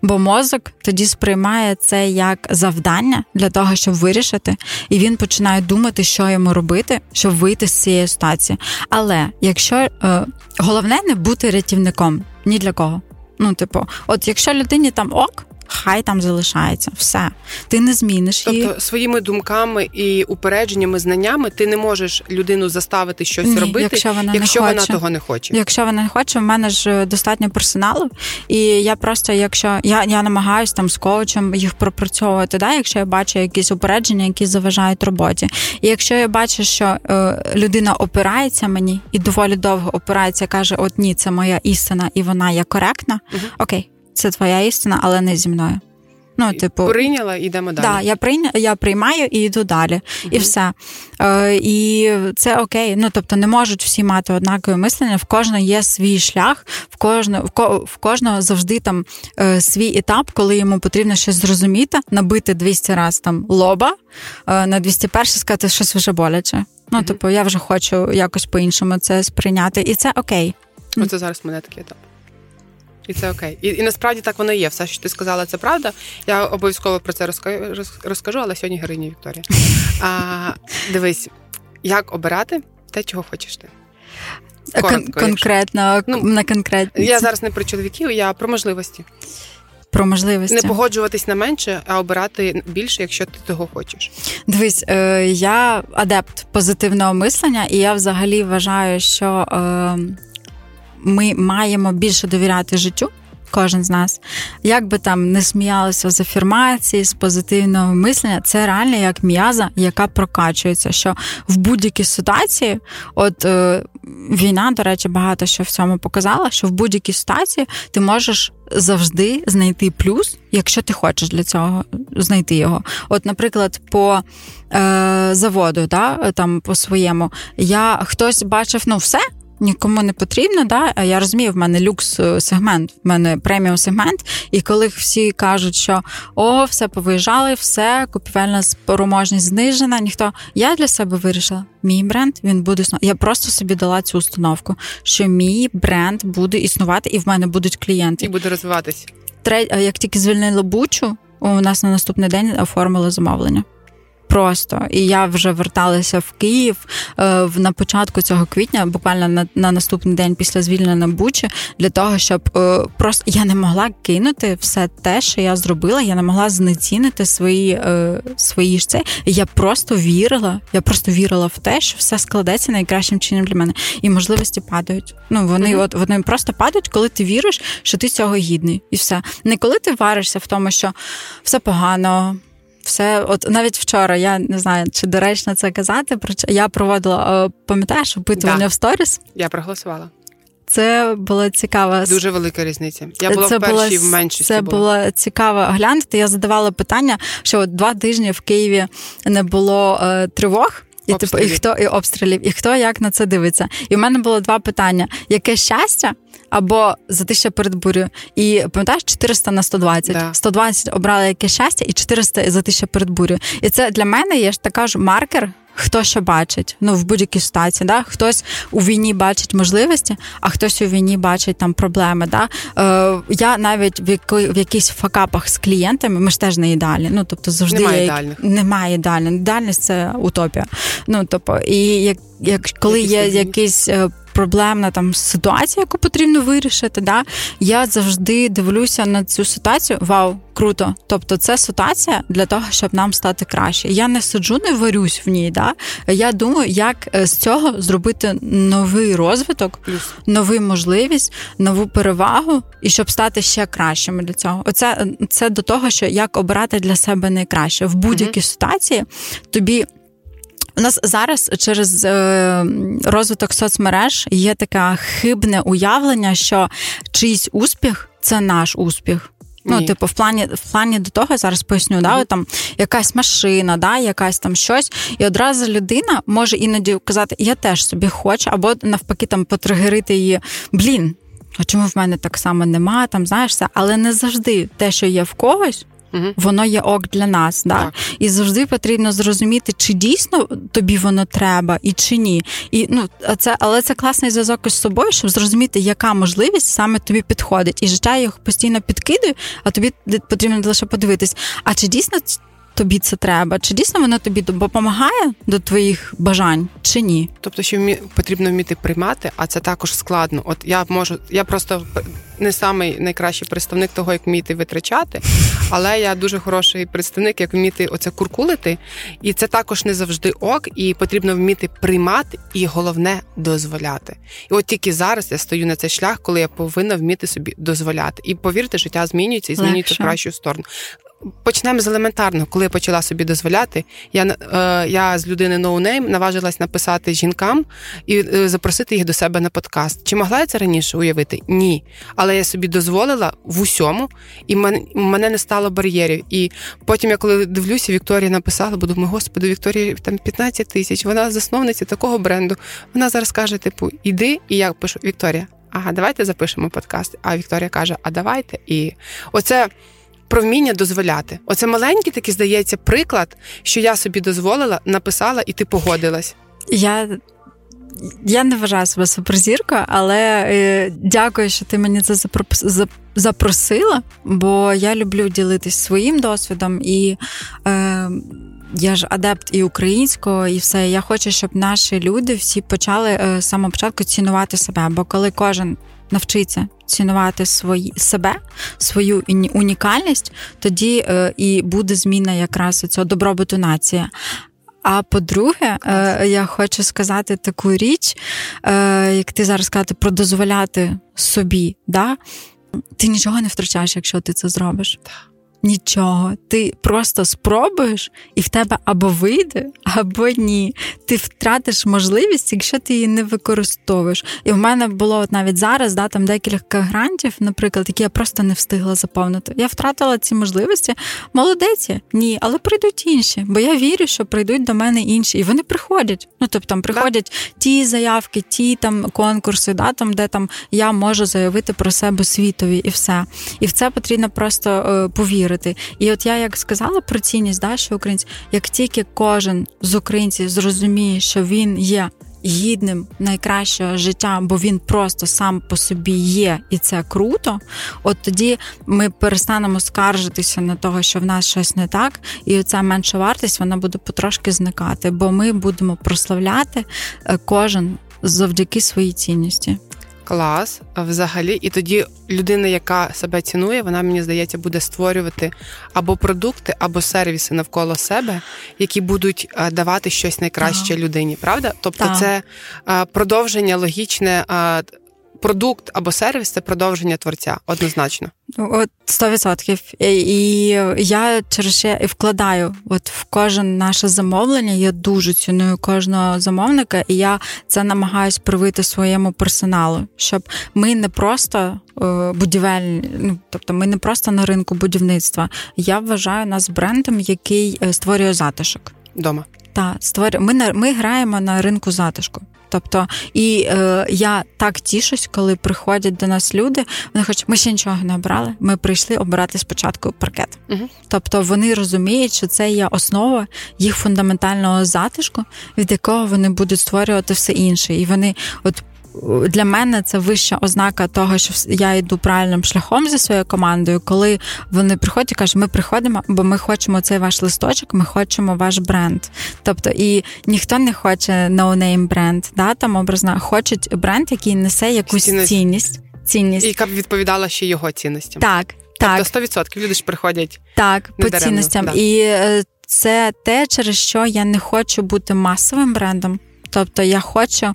Бо мозок тоді сприймає це як завдання для того, щоб вирішити, і він починає думати, що йому робити, щоб вийти з цієї ситуації. Але якщо е, головне не бути рятівником ні для кого. Ну, типу, от якщо людині там ок, хай там залишається. Все. Ти не зміниш тобто, її. Тобто своїми думками і упередженнями, знаннями ти не можеш людину заставити щось Ні, робити, якщо вона якщо не вона хоче. того не хоче. Якщо вона не хоче, в мене ж е, достатньо персоналу, і я просто, якщо я я намагаюся там з коучем їх пропрацьовувати, да, якщо я бачу якісь упередження, які заважають роботі. І якщо я бачу, що е, людина опирається мені і доволі довго опирається, каже: От ні, це моя істина, і вона є коректна. Угу. Окей це твоя істина, але не зі мною. Ну, типу, прийняла і йдемо далі. Да, я прийня, я приймаю і йду далі. uh І все. Е, І це окей. Ну тобто не можуть всі мати однакове мислення. В кожного є свій шлях, в кожного в, ко, в кожного завжди там е, свій етап, коли йому потрібно щось зрозуміти, набити 200 разів там лоба, е, на 201 сказати, щось вже боляче. Ну, uh типу, я вже хочу якось по-іншому це сприйняти, і це окей. Оце зараз мене такий етап. І це окей. І і насправді так воно є. Все, що ти сказала, це правда. Я обов'язково про це розкажу, але сьогодні героїня Вікторія. А, Дивись, як обирати те, чого хочеш ти. Коротко, конкретно ну, на конкретно. Я зараз не про чоловіків, я про можливості. Про можливості. Не погоджуватись на менше, а обирати більше, якщо ти того хочеш. Дивись, е, я адепт позитивного мислення, і я взагалі вважаю, що е, ми маємо більше довіряти життю. Кожен з нас, як би там не сміялися з афірмації, з позитивного мислення, це реально як м'яза, яка прокачується. Що в будь-якій ситуації, от е, війна, до речі, багато що в цьому показала, що в будь-якій ситуації ти можеш завжди знайти плюс, якщо ти хочеш для цього знайти його. От, наприклад, по е, заводу, да, там по своєму, я хтось бачив ну все нікому не потрібно. Да? Я розумію, в мене люкс е, сегмент, в мене преміум сегмент. І коли всі кажуть, що о, все повиїжджали, все, купівельна спроможність знижена. Ніхто я для себе вирішила. Мій бренд він буде існувати. Я просто собі дала цю установку, що мій бренд буде існувати, і в мене будуть клієнти. І буде розвиватись. Треть, як тільки звільнили бучу, у нас на наступний день оформили замовлення просто. І я вже верталася в Київ е, на початку цього квітня, буквально на на наступний день після звільнення Бучі, для того, щоб е, просто я не могла кинути все те, що я зробила. Я не могла знецінити свої е, свої ж це. Я просто вірила. Я просто вірила в те, що все складеться найкращим чином для мене. І можливості падають. Ну вони mm-hmm. от вони просто падають, коли ти віриш, що ти цього гідний, і все не коли ти варишся в тому, що все погано все, от навіть вчора, я не знаю, чи доречно це казати, я проводила, пам'ятаєш, опитування да. в сторіс? Я проголосувала. Це була цікава дуже велика різниця. Я була це в першій була, в меншості. Це було цікаво глянути. Я задавала питання, що от два тижні в Києві не було е, тривог. І типу, і хто і обстрілів, і хто як на це дивиться? І в мене було два питання: яке щастя або затища перед бурею. І пам'ятаєш 400 на 120. Да. 120 обрали яке щастя, і 400 затища перед бурею. І це для мене є ж така ж маркер. Хто що бачить, ну в будь-якій ситуації, да? хтось у війні бачить можливості, а хтось у війні бачить там проблеми. Да? Е, Я навіть в який, в якихось факапах з клієнтами ми ж теж не ідеальні. Ну тобто завжди немає ідеальних. немає ідеальних. Ідеальність це утопія. Ну тобто, і як, як коли є якісь е, проблемна там ситуація, яку потрібно вирішити. Да? Я завжди дивлюся на цю ситуацію. Вау, круто! Тобто, це ситуація для того, щоб нам стати краще. Я не сиджу, не варюсь в ній. Да? Я думаю, як е, з цього зробити новий розвиток, нову можливість, нову перевагу, і щоб стати ще кращими для цього. Оце це до того, що як обирати для себе найкраще в будь-якій ситуації тобі. У нас зараз через е, розвиток соцмереж є таке хибне уявлення, що чийсь успіх це наш успіх. Ну, Ні. типу, в плані в плані до того зараз поясню, mm-hmm. да, там якась машина, да, якась там щось, і одразу людина може іноді казати, я теж собі хочу, або навпаки, там потригерити її. Блін, а чому в мене так само нема? Там знаєш все, але не завжди те, що є в когось, угу. воно є ок для нас. Да? І завжди потрібно зрозуміти, чи дійсно тобі воно треба і чи ні. І ну це, але це класний зв'язок із собою, щоб зрозуміти, яка можливість саме тобі підходить. І життя їх постійно підкидує, а тобі потрібно лише подивитись, а чи дійсно тобі це треба? Чи дійсно воно тобі допомагає до твоїх бажань, чи ні? Тобто, що вмі... потрібно вміти приймати, а це також складно. От я можу, я просто не самий найкращий представник того, як вміти витрачати, але я дуже хороший представник, як вміти оце куркулити, і це також не завжди ок, і потрібно вміти приймати, і головне дозволяти. І от тільки зараз я стою на цей шлях, коли я повинна вміти собі дозволяти. І повірте, життя змінюється і змінюється Легше. в кращу сторону почнемо з елементарного, коли я почала собі дозволяти. Я е, я з людини no name наважилась написати жінкам і е, запросити їх до себе на подкаст. Чи могла я це раніше уявити? Ні. Але я собі дозволила в усьому, і мен, мене не стало бар'єрів. І потім, я коли дивлюся, Вікторія написала, бо думаю, господи, Вікторія там 15 тисяч. Вона засновниця такого бренду. Вона зараз каже: типу, іди, і я пишу Вікторія. Ага, давайте запишемо подкаст. А Вікторія каже: А давайте. І оце про вміння дозволяти. Оце маленький такий, здається, приклад, що я собі дозволила, написала, і ти погодилась. Я я не вважаю себе суперзіркою, але е, дякую, що ти мені це запросила, бо я люблю ділитись своїм досвідом, і е, я ж адепт і українського, і все. Я хочу, щоб наші люди всі почали е, з самого початку цінувати себе. Бо коли кожен навчиться цінувати свої себе, свою унікальність, тоді е, і буде зміна якраз цього добробуту нації. А по-друге, е, я хочу сказати таку річ, е, як ти зараз сказати, про дозволяти собі. Да? Ти нічого не втрачаєш, якщо ти це зробиш. Нічого, ти просто спробуєш, і в тебе або вийде, або ні. Ти втратиш можливість, якщо ти її не використовуєш. І в мене було от навіть зараз да, там декілька грантів, наприклад, які я просто не встигла заповнити. Я втратила ці можливості. Молодець, ні, але прийдуть інші, бо я вірю, що прийдуть до мене інші, і вони приходять. Ну тобто там приходять да. ті заявки, ті там конкурси, да, там, де там я можу заявити про себе світові, і все. І в це потрібно просто е, повірити вірити. І от я як сказала про цінність, да, що українці, як тільки кожен з українців зрозуміє, що він є. Гідним найкращого життя, бо він просто сам по собі є, і це круто. От тоді ми перестанемо скаржитися на того, що в нас щось не так, і ця менша вартість вона буде потрошки зникати, бо ми будемо прославляти е, кожен завдяки своїй цінності. Клас, взагалі, і тоді людина, яка себе цінує, вона мені здається, буде створювати або продукти, або сервіси навколо себе, які будуть е, давати щось найкраще ага. людині. Правда? Тобто, так. це е, продовження логічне е, продукт або сервіс це продовження творця, однозначно. От 100%. І я через ще і вкладаю от в кожен наше замовлення. Я дуже ціную кожного замовника, і я це намагаюсь привити своєму персоналу, щоб ми не просто е, будівельні, ну тобто ми не просто на ринку будівництва. Я вважаю нас брендом, який е, створює затишок. Дома. Так, створює. Ми ми граємо на ринку затишку. Тобто, і е, я так тішусь, коли приходять до нас люди. Вони хочуть, ми ще нічого не обрали. Ми прийшли обирати спочатку паркет. Угу. Тобто вони розуміють, що це є основа їх фундаментального затишку, від якого вони будуть створювати все інше. І вони от для мене це вища ознака того, що я йду правильним шляхом зі своєю командою, коли вони приходять і кажуть, ми приходимо, бо ми хочемо цей ваш листочок, ми хочемо ваш бренд. Тобто, і ніхто не хоче no-name бренд, да, там образно, хочуть бренд, який несе якусь цінність. цінність. цінність. І яка б відповідала ще його цінностям. Так. Тобто так. 100% люди ж приходять так, по цінностям. Да. І е, це те, через що я не хочу бути масовим брендом. Тобто я хочу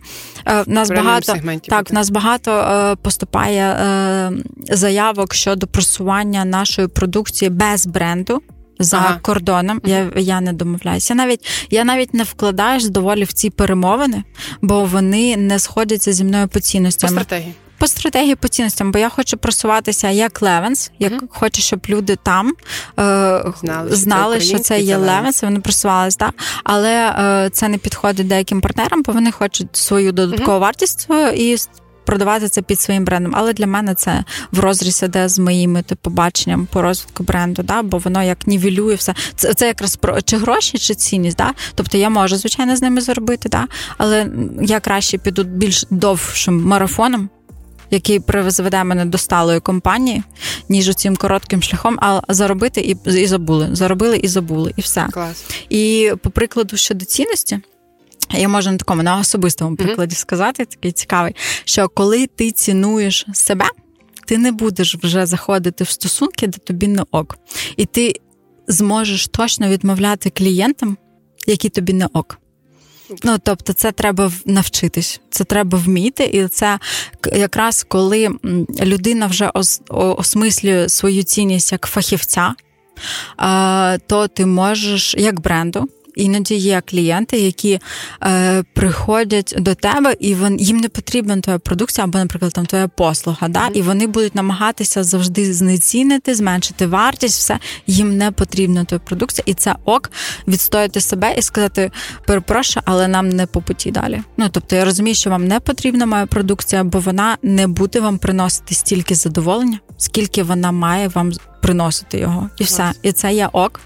е, в нас багато так, в нас багато е, поступає е, заявок щодо просування нашої продукції без бренду. За ага. кордоном я я не домовляюся. Навіть я навіть не вкладаюсь доволі в ці перемовини, бо вони не сходяться зі мною по цінностям. По стратегії по стратегії по цінностям, бо я хочу просуватися як Левенс, як uh-huh. хочу, щоб люди там е, знали, знали, що це, що це є Левенс, вони просувалися, так? але е, це не підходить деяким партнерам, бо вони хочуть свою додаткову uh-huh. вартість і. Продавати це під своїм брендом, але для мене це в розріз іде з моїми типу баченням по розвитку бренду, да, бо воно як нівелює все. Це це якраз про чи гроші, чи цінність. Да? Тобто я можу, звичайно, з ними заробити, да? але я краще піду більш довшим марафоном, який призведе мене до сталої компанії, ніж цим коротким шляхом, а заробити і і забули. Заробили і забули, і все. Клас. І по прикладу щодо цінності. Я можу на такому на особистому прикладі mm-hmm. сказати, такий цікавий, що коли ти цінуєш себе, ти не будеш вже заходити в стосунки, де тобі не ок. І ти зможеш точно відмовляти клієнтам, які тобі не ок. Ну тобто, це треба навчитись, це треба вміти, і це якраз коли людина вже осмислює свою цінність як фахівця. то ти можеш як бренду. Іноді є клієнти, які е, приходять до тебе, і вон, їм не потрібна твоя продукція, або, наприклад, там твоя послуга. Да? І вони будуть намагатися завжди знецінити, зменшити вартість, все їм не потрібна твоя продукція, і це ок відстояти себе і сказати: перепрошую, але нам не по путі далі. Ну тобто я розумію, що вам не потрібна моя продукція, бо вона не буде вам приносити стільки задоволення, скільки вона має вам приносити його, і все. І це є ок.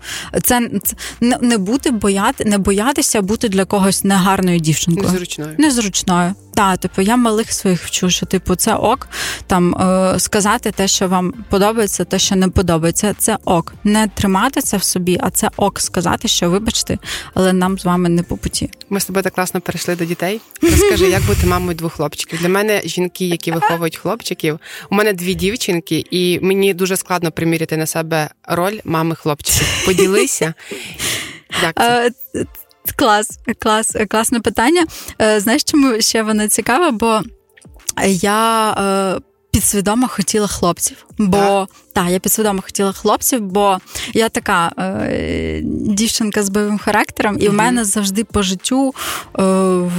Це, це не бути бояти, не боятися бути для когось негарною дівчинкою. Незручною. Незручною. Так, типу, я малих своїх вчу, що типу це ок. Там е, сказати те, що вам подобається, те, що не подобається, це ок. Не тримати це в собі, а це ок сказати, що вибачте, але нам з вами не по путі. Ми з тобою так класно перейшли до дітей. Розкажи, як бути мамою двох хлопчиків? Для мене жінки, які виховують хлопчиків. У мене дві дівчинки, і мені дуже складно приміряти на себе роль мами хлопчиків. Поділися. Як це? Е, Клас, клас, класне питання. Е, знаєш, чому ще воно цікаве? Бо я е, підсвідомо хотіла хлопців. Бо так, та, я підсвідомо хотіла хлопців, бо я така е, дівчинка з бойовим характером, і в мене завжди по життю е, в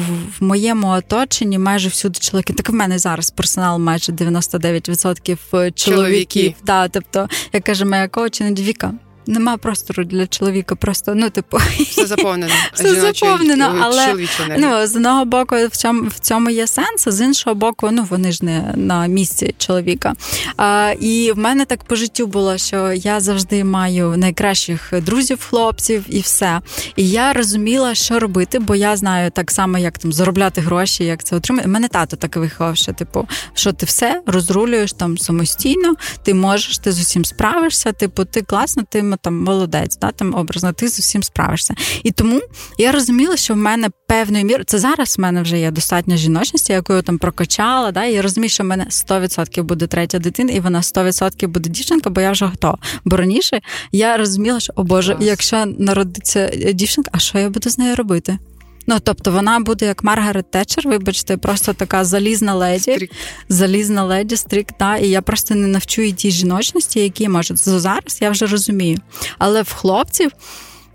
моєму оточенні майже всюди чоловіки. Так в мене зараз персонал майже 99% чоловіків. чоловіків. Та, тобто, як каже моя коучинг Віка, нема простору для чоловіка. Просто ну, типу, все заповнено. Все заповнено, але ну, з одного боку в цьому в цьому є сенс, а з іншого боку, ну вони ж не на місці чоловіка. А, І в мене так по життю було, що я завжди маю найкращих друзів, хлопців і все. І я розуміла, що робити, бо я знаю так само, як там заробляти гроші, як це отримати. Мене тато так виховав, що типу, що ти все розрулюєш там самостійно, ти можеш, ти з усім справишся. Типу, ти класно, ти там молодець, да, там образно, ти з усім справишся. І тому я розуміла, що в мене певною мірою, це зараз в мене вже є достатньо жіночності, яку я там прокачала. Да, і я розумію, що в мене 100% буде третя дитина, і вона 100% буде дівчинка, бо я вже готова. Бо раніше я розуміла, що о Боже, якщо народиться дівчинка, а що я буду з нею робити? Ну, тобто вона буде як Маргарет Тетчер, вибачте, просто така залізна леді, стрік. залізна леді, стрік, та, і я просто не навчу її тій жіночності, які можуть. Зараз я вже розумію. Але в хлопців.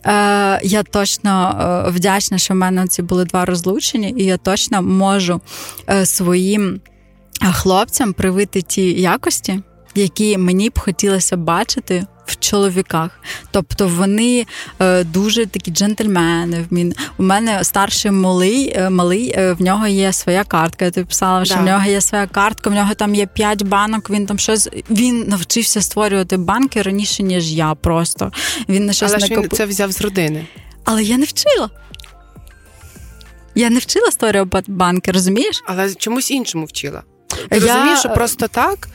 Е, я точно е, вдячна, що в мене ці були два розлучення, і я точно можу е, своїм хлопцям привити ті якості, які мені б хотілося бачити в чоловіках. Тобто вони е, дуже такі джентльмени. У мене старший малий, е, малий, е, в нього є своя картка. Я тобі писала, що да. в нього є своя картка, в нього там є п'ять банок. Він там щось він навчився створювати банки раніше, ніж я. Просто він на щось Але не він це взяв з родини. Але я не вчила. Я не вчила створювати банки, розумієш? Але чомусь іншому вчила. Ти я... розумієш, що просто так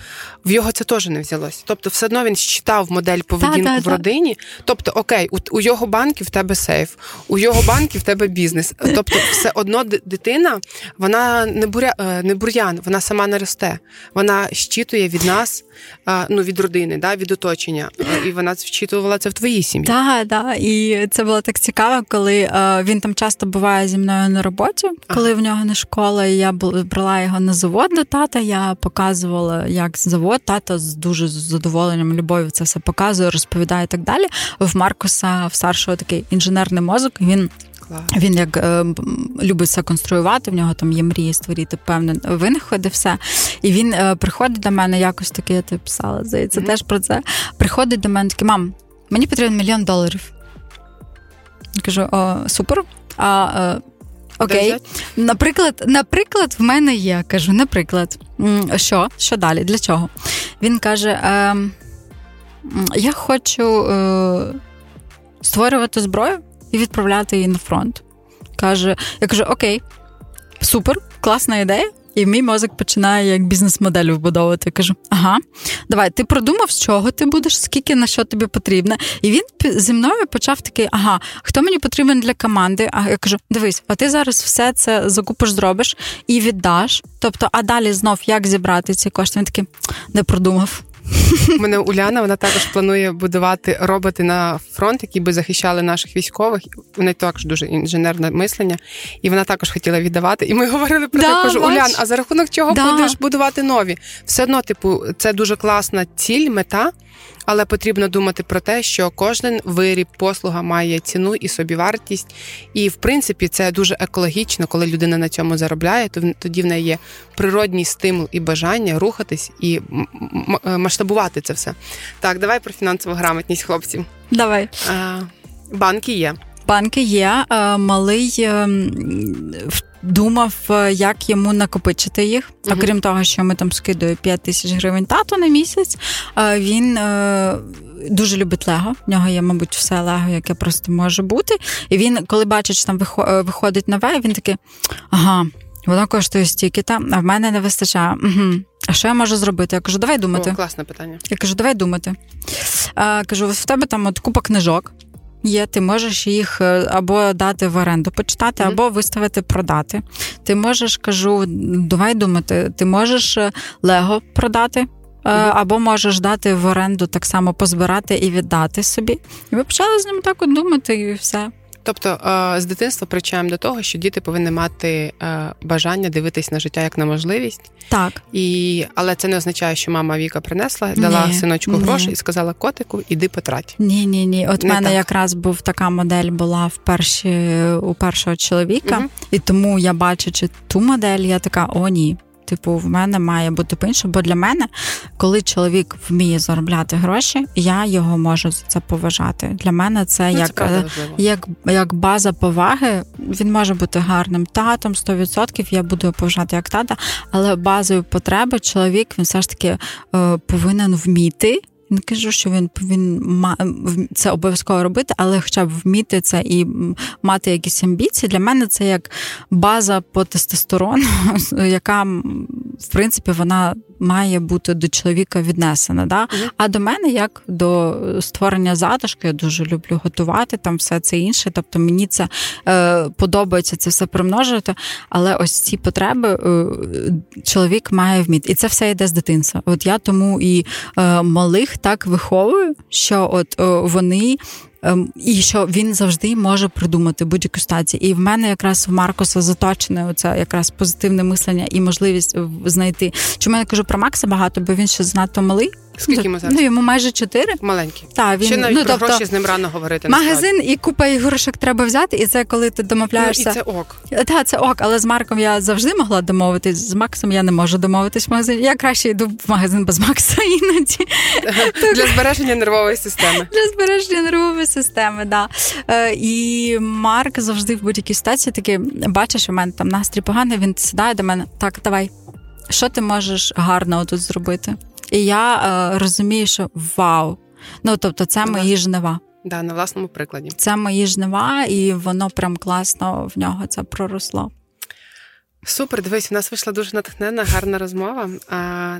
в його це теж не взялось. Тобто, все одно він считав модель поведінку та, та, в родині. Тобто, окей, у, у його банки в тебе сейф, у його банки в тебе бізнес. Тобто, все одно дитина, вона не буря, е, не бур'ян, вона сама не росте. Вона щитує від нас, ну від родини, да, від оточення. І вона вчитувала це в твоїй сім'ї. Так, так. І це було так цікаво, коли е, він там часто буває зі мною на роботі, коли ага. в нього не школа, і я брала його на завод до тата. Я показувала, як завод от тато з дуже задоволенням, любов'ю це все показує, розповідає і так далі. В Маркуса в старшого такий інженерний мозок. Він. Він як е, любить все конструювати, в нього там є мрії створити певне винаходи, все. І він е, приходить до мене, якось таке, я тобі писала, здається, mm-hmm. теж про це. Приходить до мене такий, мам, мені потрібен мільйон доларів. Я кажу, о, супер. А е, Окей. Наприклад, наприклад, в мене є. Кажу, наприклад, що? Що далі? Для чого? Він каже: е, я хочу е, створювати зброю і відправляти її на фронт. Каже, я кажу, окей, супер, класна ідея. І мій мозок починає як бізнес-модель вбудовувати. Я Кажу: ага, давай, ти продумав, з чого ти будеш, скільки на що тобі потрібно. І він зі мною почав такий: ага, хто мені потрібен для команди? А я кажу: дивись, а ти зараз все це закупиш, зробиш і віддаш. Тобто, а далі знов як зібрати ці кошти? Він такий не продумав. У мене Уляна, вона також планує будувати роботи на фронт, які би захищали наших військових. У неї також дуже інженерне мислення, і вона також хотіла віддавати. І ми говорили про да, кажу, Улян, а за рахунок чого да. будеш будувати нові? Все одно, типу, це дуже класна ціль, мета. Але потрібно думати про те, що кожен виріб, послуга має ціну і собівартість. І, в принципі, це дуже екологічно, коли людина на цьому заробляє, то тоді в неї є природній стимул і бажання рухатись і е, масштабувати це все. Так, давай про фінансову грамотність хлопців. Давай. Банки є. Банки є. Малий ем, думав, е, як йому накопичити їх. Uh-huh. Окрім того, що ми там скидуємо 5 тисяч гривень тату на місяць. Він е, дуже любить Лего. В нього є, мабуть, все Лего, яке просто може бути. І він, коли бачить, що там е, виходить нове, він такий, ага. Воно коштує стільки там, а в мене не вистачає. Угу. А що я можу зробити? Я кажу, давай думати. О, Класне питання. Я кажу, давай думати. А, Кажу, в тебе там от купа книжок є, ти можеш їх е, або дати в оренду почитати, mm-hmm. або виставити продати. Ти можеш, кажу, давай думати, ти можеш е, Лего продати. Mm-hmm. Або можеш дати в оренду так само позбирати і віддати собі. І ми почали з ним так от думати, і все. Тобто е, з дитинства привчаємо до того, що діти повинні мати е, бажання дивитись на життя як на можливість. Так. І, Але це не означає, що мама Віка принесла, дала ні, синочку ні. гроші і сказала котику, іди потрать. Ні, ні, ні. От в мене так. якраз був така модель була в перші, у першого чоловіка, угу. і тому я бачачи ту модель, я така: о, ні. Типу, в мене має бути по-іншому, бо для мене, коли чоловік вміє заробляти гроші, я його можу за це поважати. Для мене це ну, як це як, як база поваги. Він може бути гарним татом, 100%, Я буду поважати як тата, але базою потреби чоловік він все ж таки е, повинен вміти. Не кажу, що він повинен це обов'язково робити, але хоча б вміти це і мати якісь амбіції. Для мене це як база по тестостерону, яка в принципі вона має бути до чоловіка віднесена. Да? Mm-hmm. А до мене, як до створення затишку, я дуже люблю готувати там все це інше. Тобто мені це е, подобається це все примножити. Але ось ці потреби е, чоловік має вміти. І це все йде з дитинства. От я тому і е, малих так виховую, що от е, вони і що він завжди може придумати будь-яку стацію. І в мене якраз в Маркоса заточене оце якраз позитивне мислення і можливість знайти. Чому я кажу про Макса багато, бо він ще занадто малий. Скільки йому зараз? Ну, йому майже чотири. Маленький. Так, він, Ще навіть ну, про тобто, гроші з ним рано говорити. Магазин і купа іграшок треба взяти, і це коли ти домовляєшся. Ну, і це ок. Так, це ок, але з Марком я завжди могла домовитись. З Максом я не можу домовитись в магазин. Я краще йду в магазин без Макса іноді. Для збереження нервової системи. Для збереження нервової системи, так. Да. І Марк завжди в будь-якій ситуації такий бачиш, у мене там настрій поганий, він сідає до мене. Так, давай. Що ти можеш гарного тут зробити? І я е, розумію, що вау! Ну тобто, це мої жнива. Да, на власному прикладі. Це мої жнива, і воно прям класно в нього це проросло. Супер, дивись, у нас вийшла дуже натхненна, гарна розмова.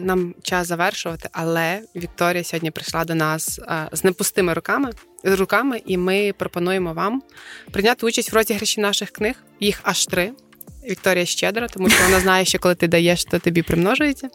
Нам час завершувати, але Вікторія сьогодні прийшла до нас з непустими руками, руками, і ми пропонуємо вам прийняти участь в розіграші наших книг. Їх аж три. Вікторія щедра, тому що вона знає, що коли ти даєш, то тобі примножується.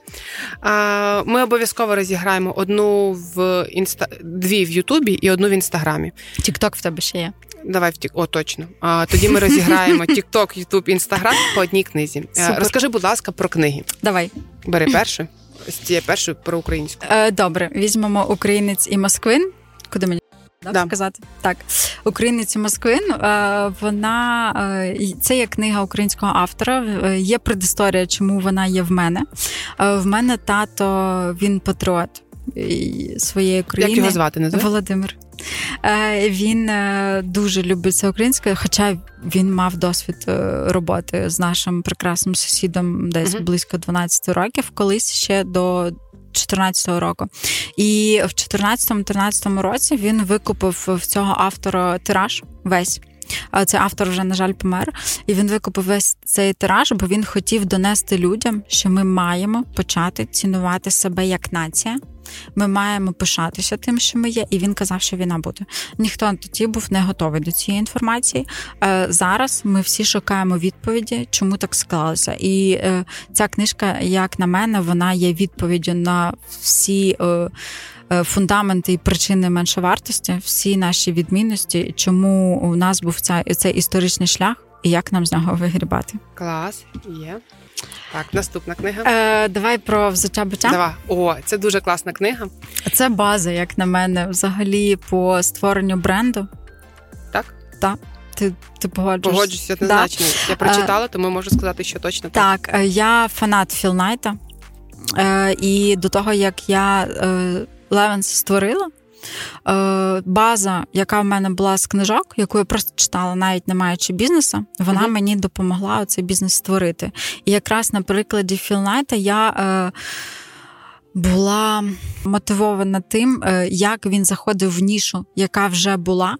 Ми обов'язково розіграємо одну в інста дві в Ютубі і одну в інстаграмі. Тікток в тебе ще є. Давай в тік. О, точно. А, Тоді ми розіграємо Тікток, Ютуб, Інстаграм по одній книзі. Е, Супер. Розкажи, будь ласка, про книги. Давай. Бери першу. З цієї першої про українську. Е, Добре, візьмемо українець і Москвин. Куди мені? Да, да. сказати. Так, Українець Москвин. Е, вона е, це є книга українського автора. Е, є предісторія, чому вона є в мене. В мене тато він патріот своєї країни. Як його звати? Називає? Володимир. Він дуже любить це українське, хоча він мав досвід роботи з нашим прекрасним сусідом десь uh близько 12 років, колись ще до 2014 року. І в 2014-2013 році він викупив в цього автора тираж весь. Цей автор вже, на жаль, помер, і він викупив весь цей тираж, бо він хотів донести людям, що ми маємо почати цінувати себе як нація, ми маємо пишатися тим, що ми є, і він казав, що війна буде. Ніхто тоді був не готовий до цієї інформації. Е, зараз ми всі шукаємо відповіді, чому так склалося. І е, ця книжка, як на мене, вона є відповіддю на всі. Е, фундаменти і причини меншовартості, всі наші відмінності, чому у нас був ця, цей історичний шлях, і як нам з нього вигрібати. Клас, є. Так, наступна книга. Е, Давай про взуття буття. Давай. О, це дуже класна книга. Це база, як на мене, взагалі по створенню бренду. Так? Так. Ти ти погоджуєшся? Погоджуюся однозначно. Да. Я прочитала, тому можу сказати, що точно так. Так, я фанат Філнайта. Е, І до того, як я е, Левенс створила, е, база, яка в мене була з книжок, яку я просто читала, навіть не маючи бізнесу, вона mm-hmm. мені допомогла цей бізнес створити. І якраз на прикладі Філнайта я. Е, була мотивована тим, е, як він заходив в нішу, яка вже була,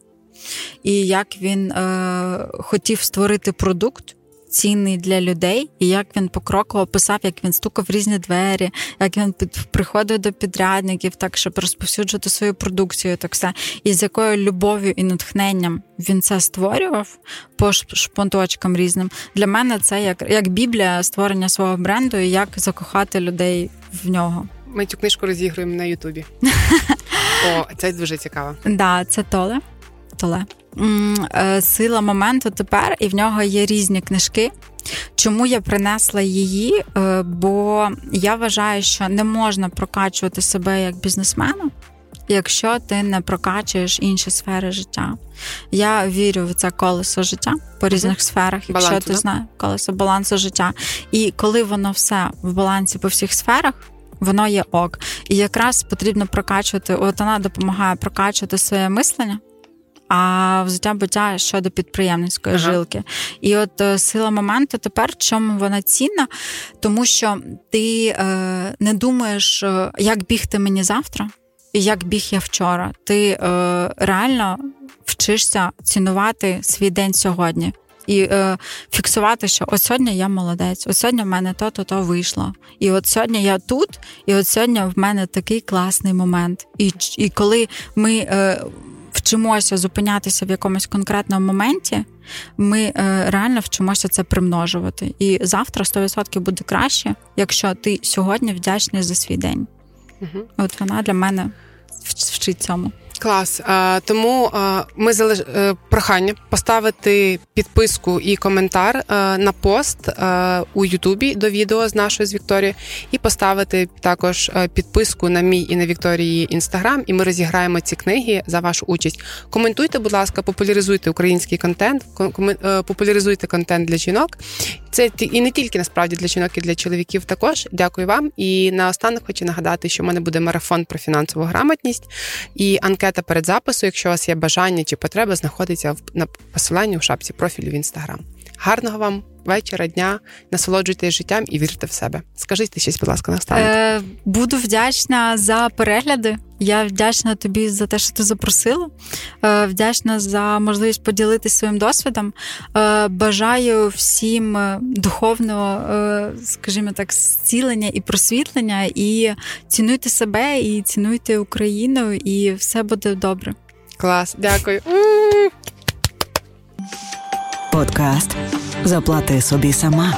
і як він е, хотів створити продукт, цінний для людей, і як він покроково писав, як він стукав в різні двері, як він приходив до підрядників, так щоб розповсюджувати свою продукцію, так все. І з якою любов'ю і натхненням він це створював по шпонточкам різним. Для мене це як, як біблія створення свого бренду і як закохати людей в нього. Ми цю книжку розігруємо на Ютубі. О, це дуже цікаво. Да, це Толе. Толе. Е, сила моменту тепер, і в нього є різні книжки. Чому я принесла її? Е, бо я вважаю, що не можна прокачувати себе як бізнесмена, якщо ти не прокачуєш інші сфери життя. Я вірю в це колесо життя по різних mm-hmm. сферах, якщо Балансу, ти знаєш колесо балансу життя. І коли воно все в балансі по всіх сферах. Воно є ок, і якраз потрібно прокачувати. От вона допомагає прокачувати своє мислення, а взуття буття щодо підприємницької ага. жилки. І от е, сила моменту тепер чому вона цінна, тому що ти е, не думаєш, е, як бігти мені завтра, і як біг я вчора. Ти е, реально вчишся цінувати свій день сьогодні. І е, фіксувати, що от сьогодні я молодець, от сьогодні в мене то-то то вийшло. І от сьогодні я тут, і от сьогодні в мене такий класний момент. І і коли ми е, вчимося зупинятися в якомусь конкретному моменті, ми е, реально вчимося це примножувати. І завтра 100% буде краще, якщо ти сьогодні вдячний за свій день. Угу. От вона для мене вчить цьому. Клас. Тому ми залиш... Е, прохання поставити підписку і коментар е, на пост е, у Ютубі до відео з нашою з Вікторією, і поставити також підписку на мій і на Вікторії інстаграм. І ми розіграємо ці книги за вашу участь. Коментуйте, будь ласка, популяризуйте український контент, популяризуйте контент для жінок. Це і не тільки насправді для жінок, і для чоловіків. Також дякую вам. І наостанок хочу нагадати, що в мене буде марафон про фінансову грамотність і анкета перед записом, якщо у вас є бажання чи потреба, знаходиться на посиланні у шапці профілю в інстаграм. Гарного вам вечора, дня, насолоджуйтесь життям і вірте в себе. Скажіть щось, будь ласка, Е, Буду вдячна за перегляди. Я вдячна тобі за те, що ти запросила. Е, вдячна за можливість поділитися своїм досвідом. Е, бажаю всім е, духовного, скажімо так, зцілення і просвітлення. І цінуйте себе, і цінуйте Україну, і все буде добре. Клас, дякую. Подкаст Заплати собі сама.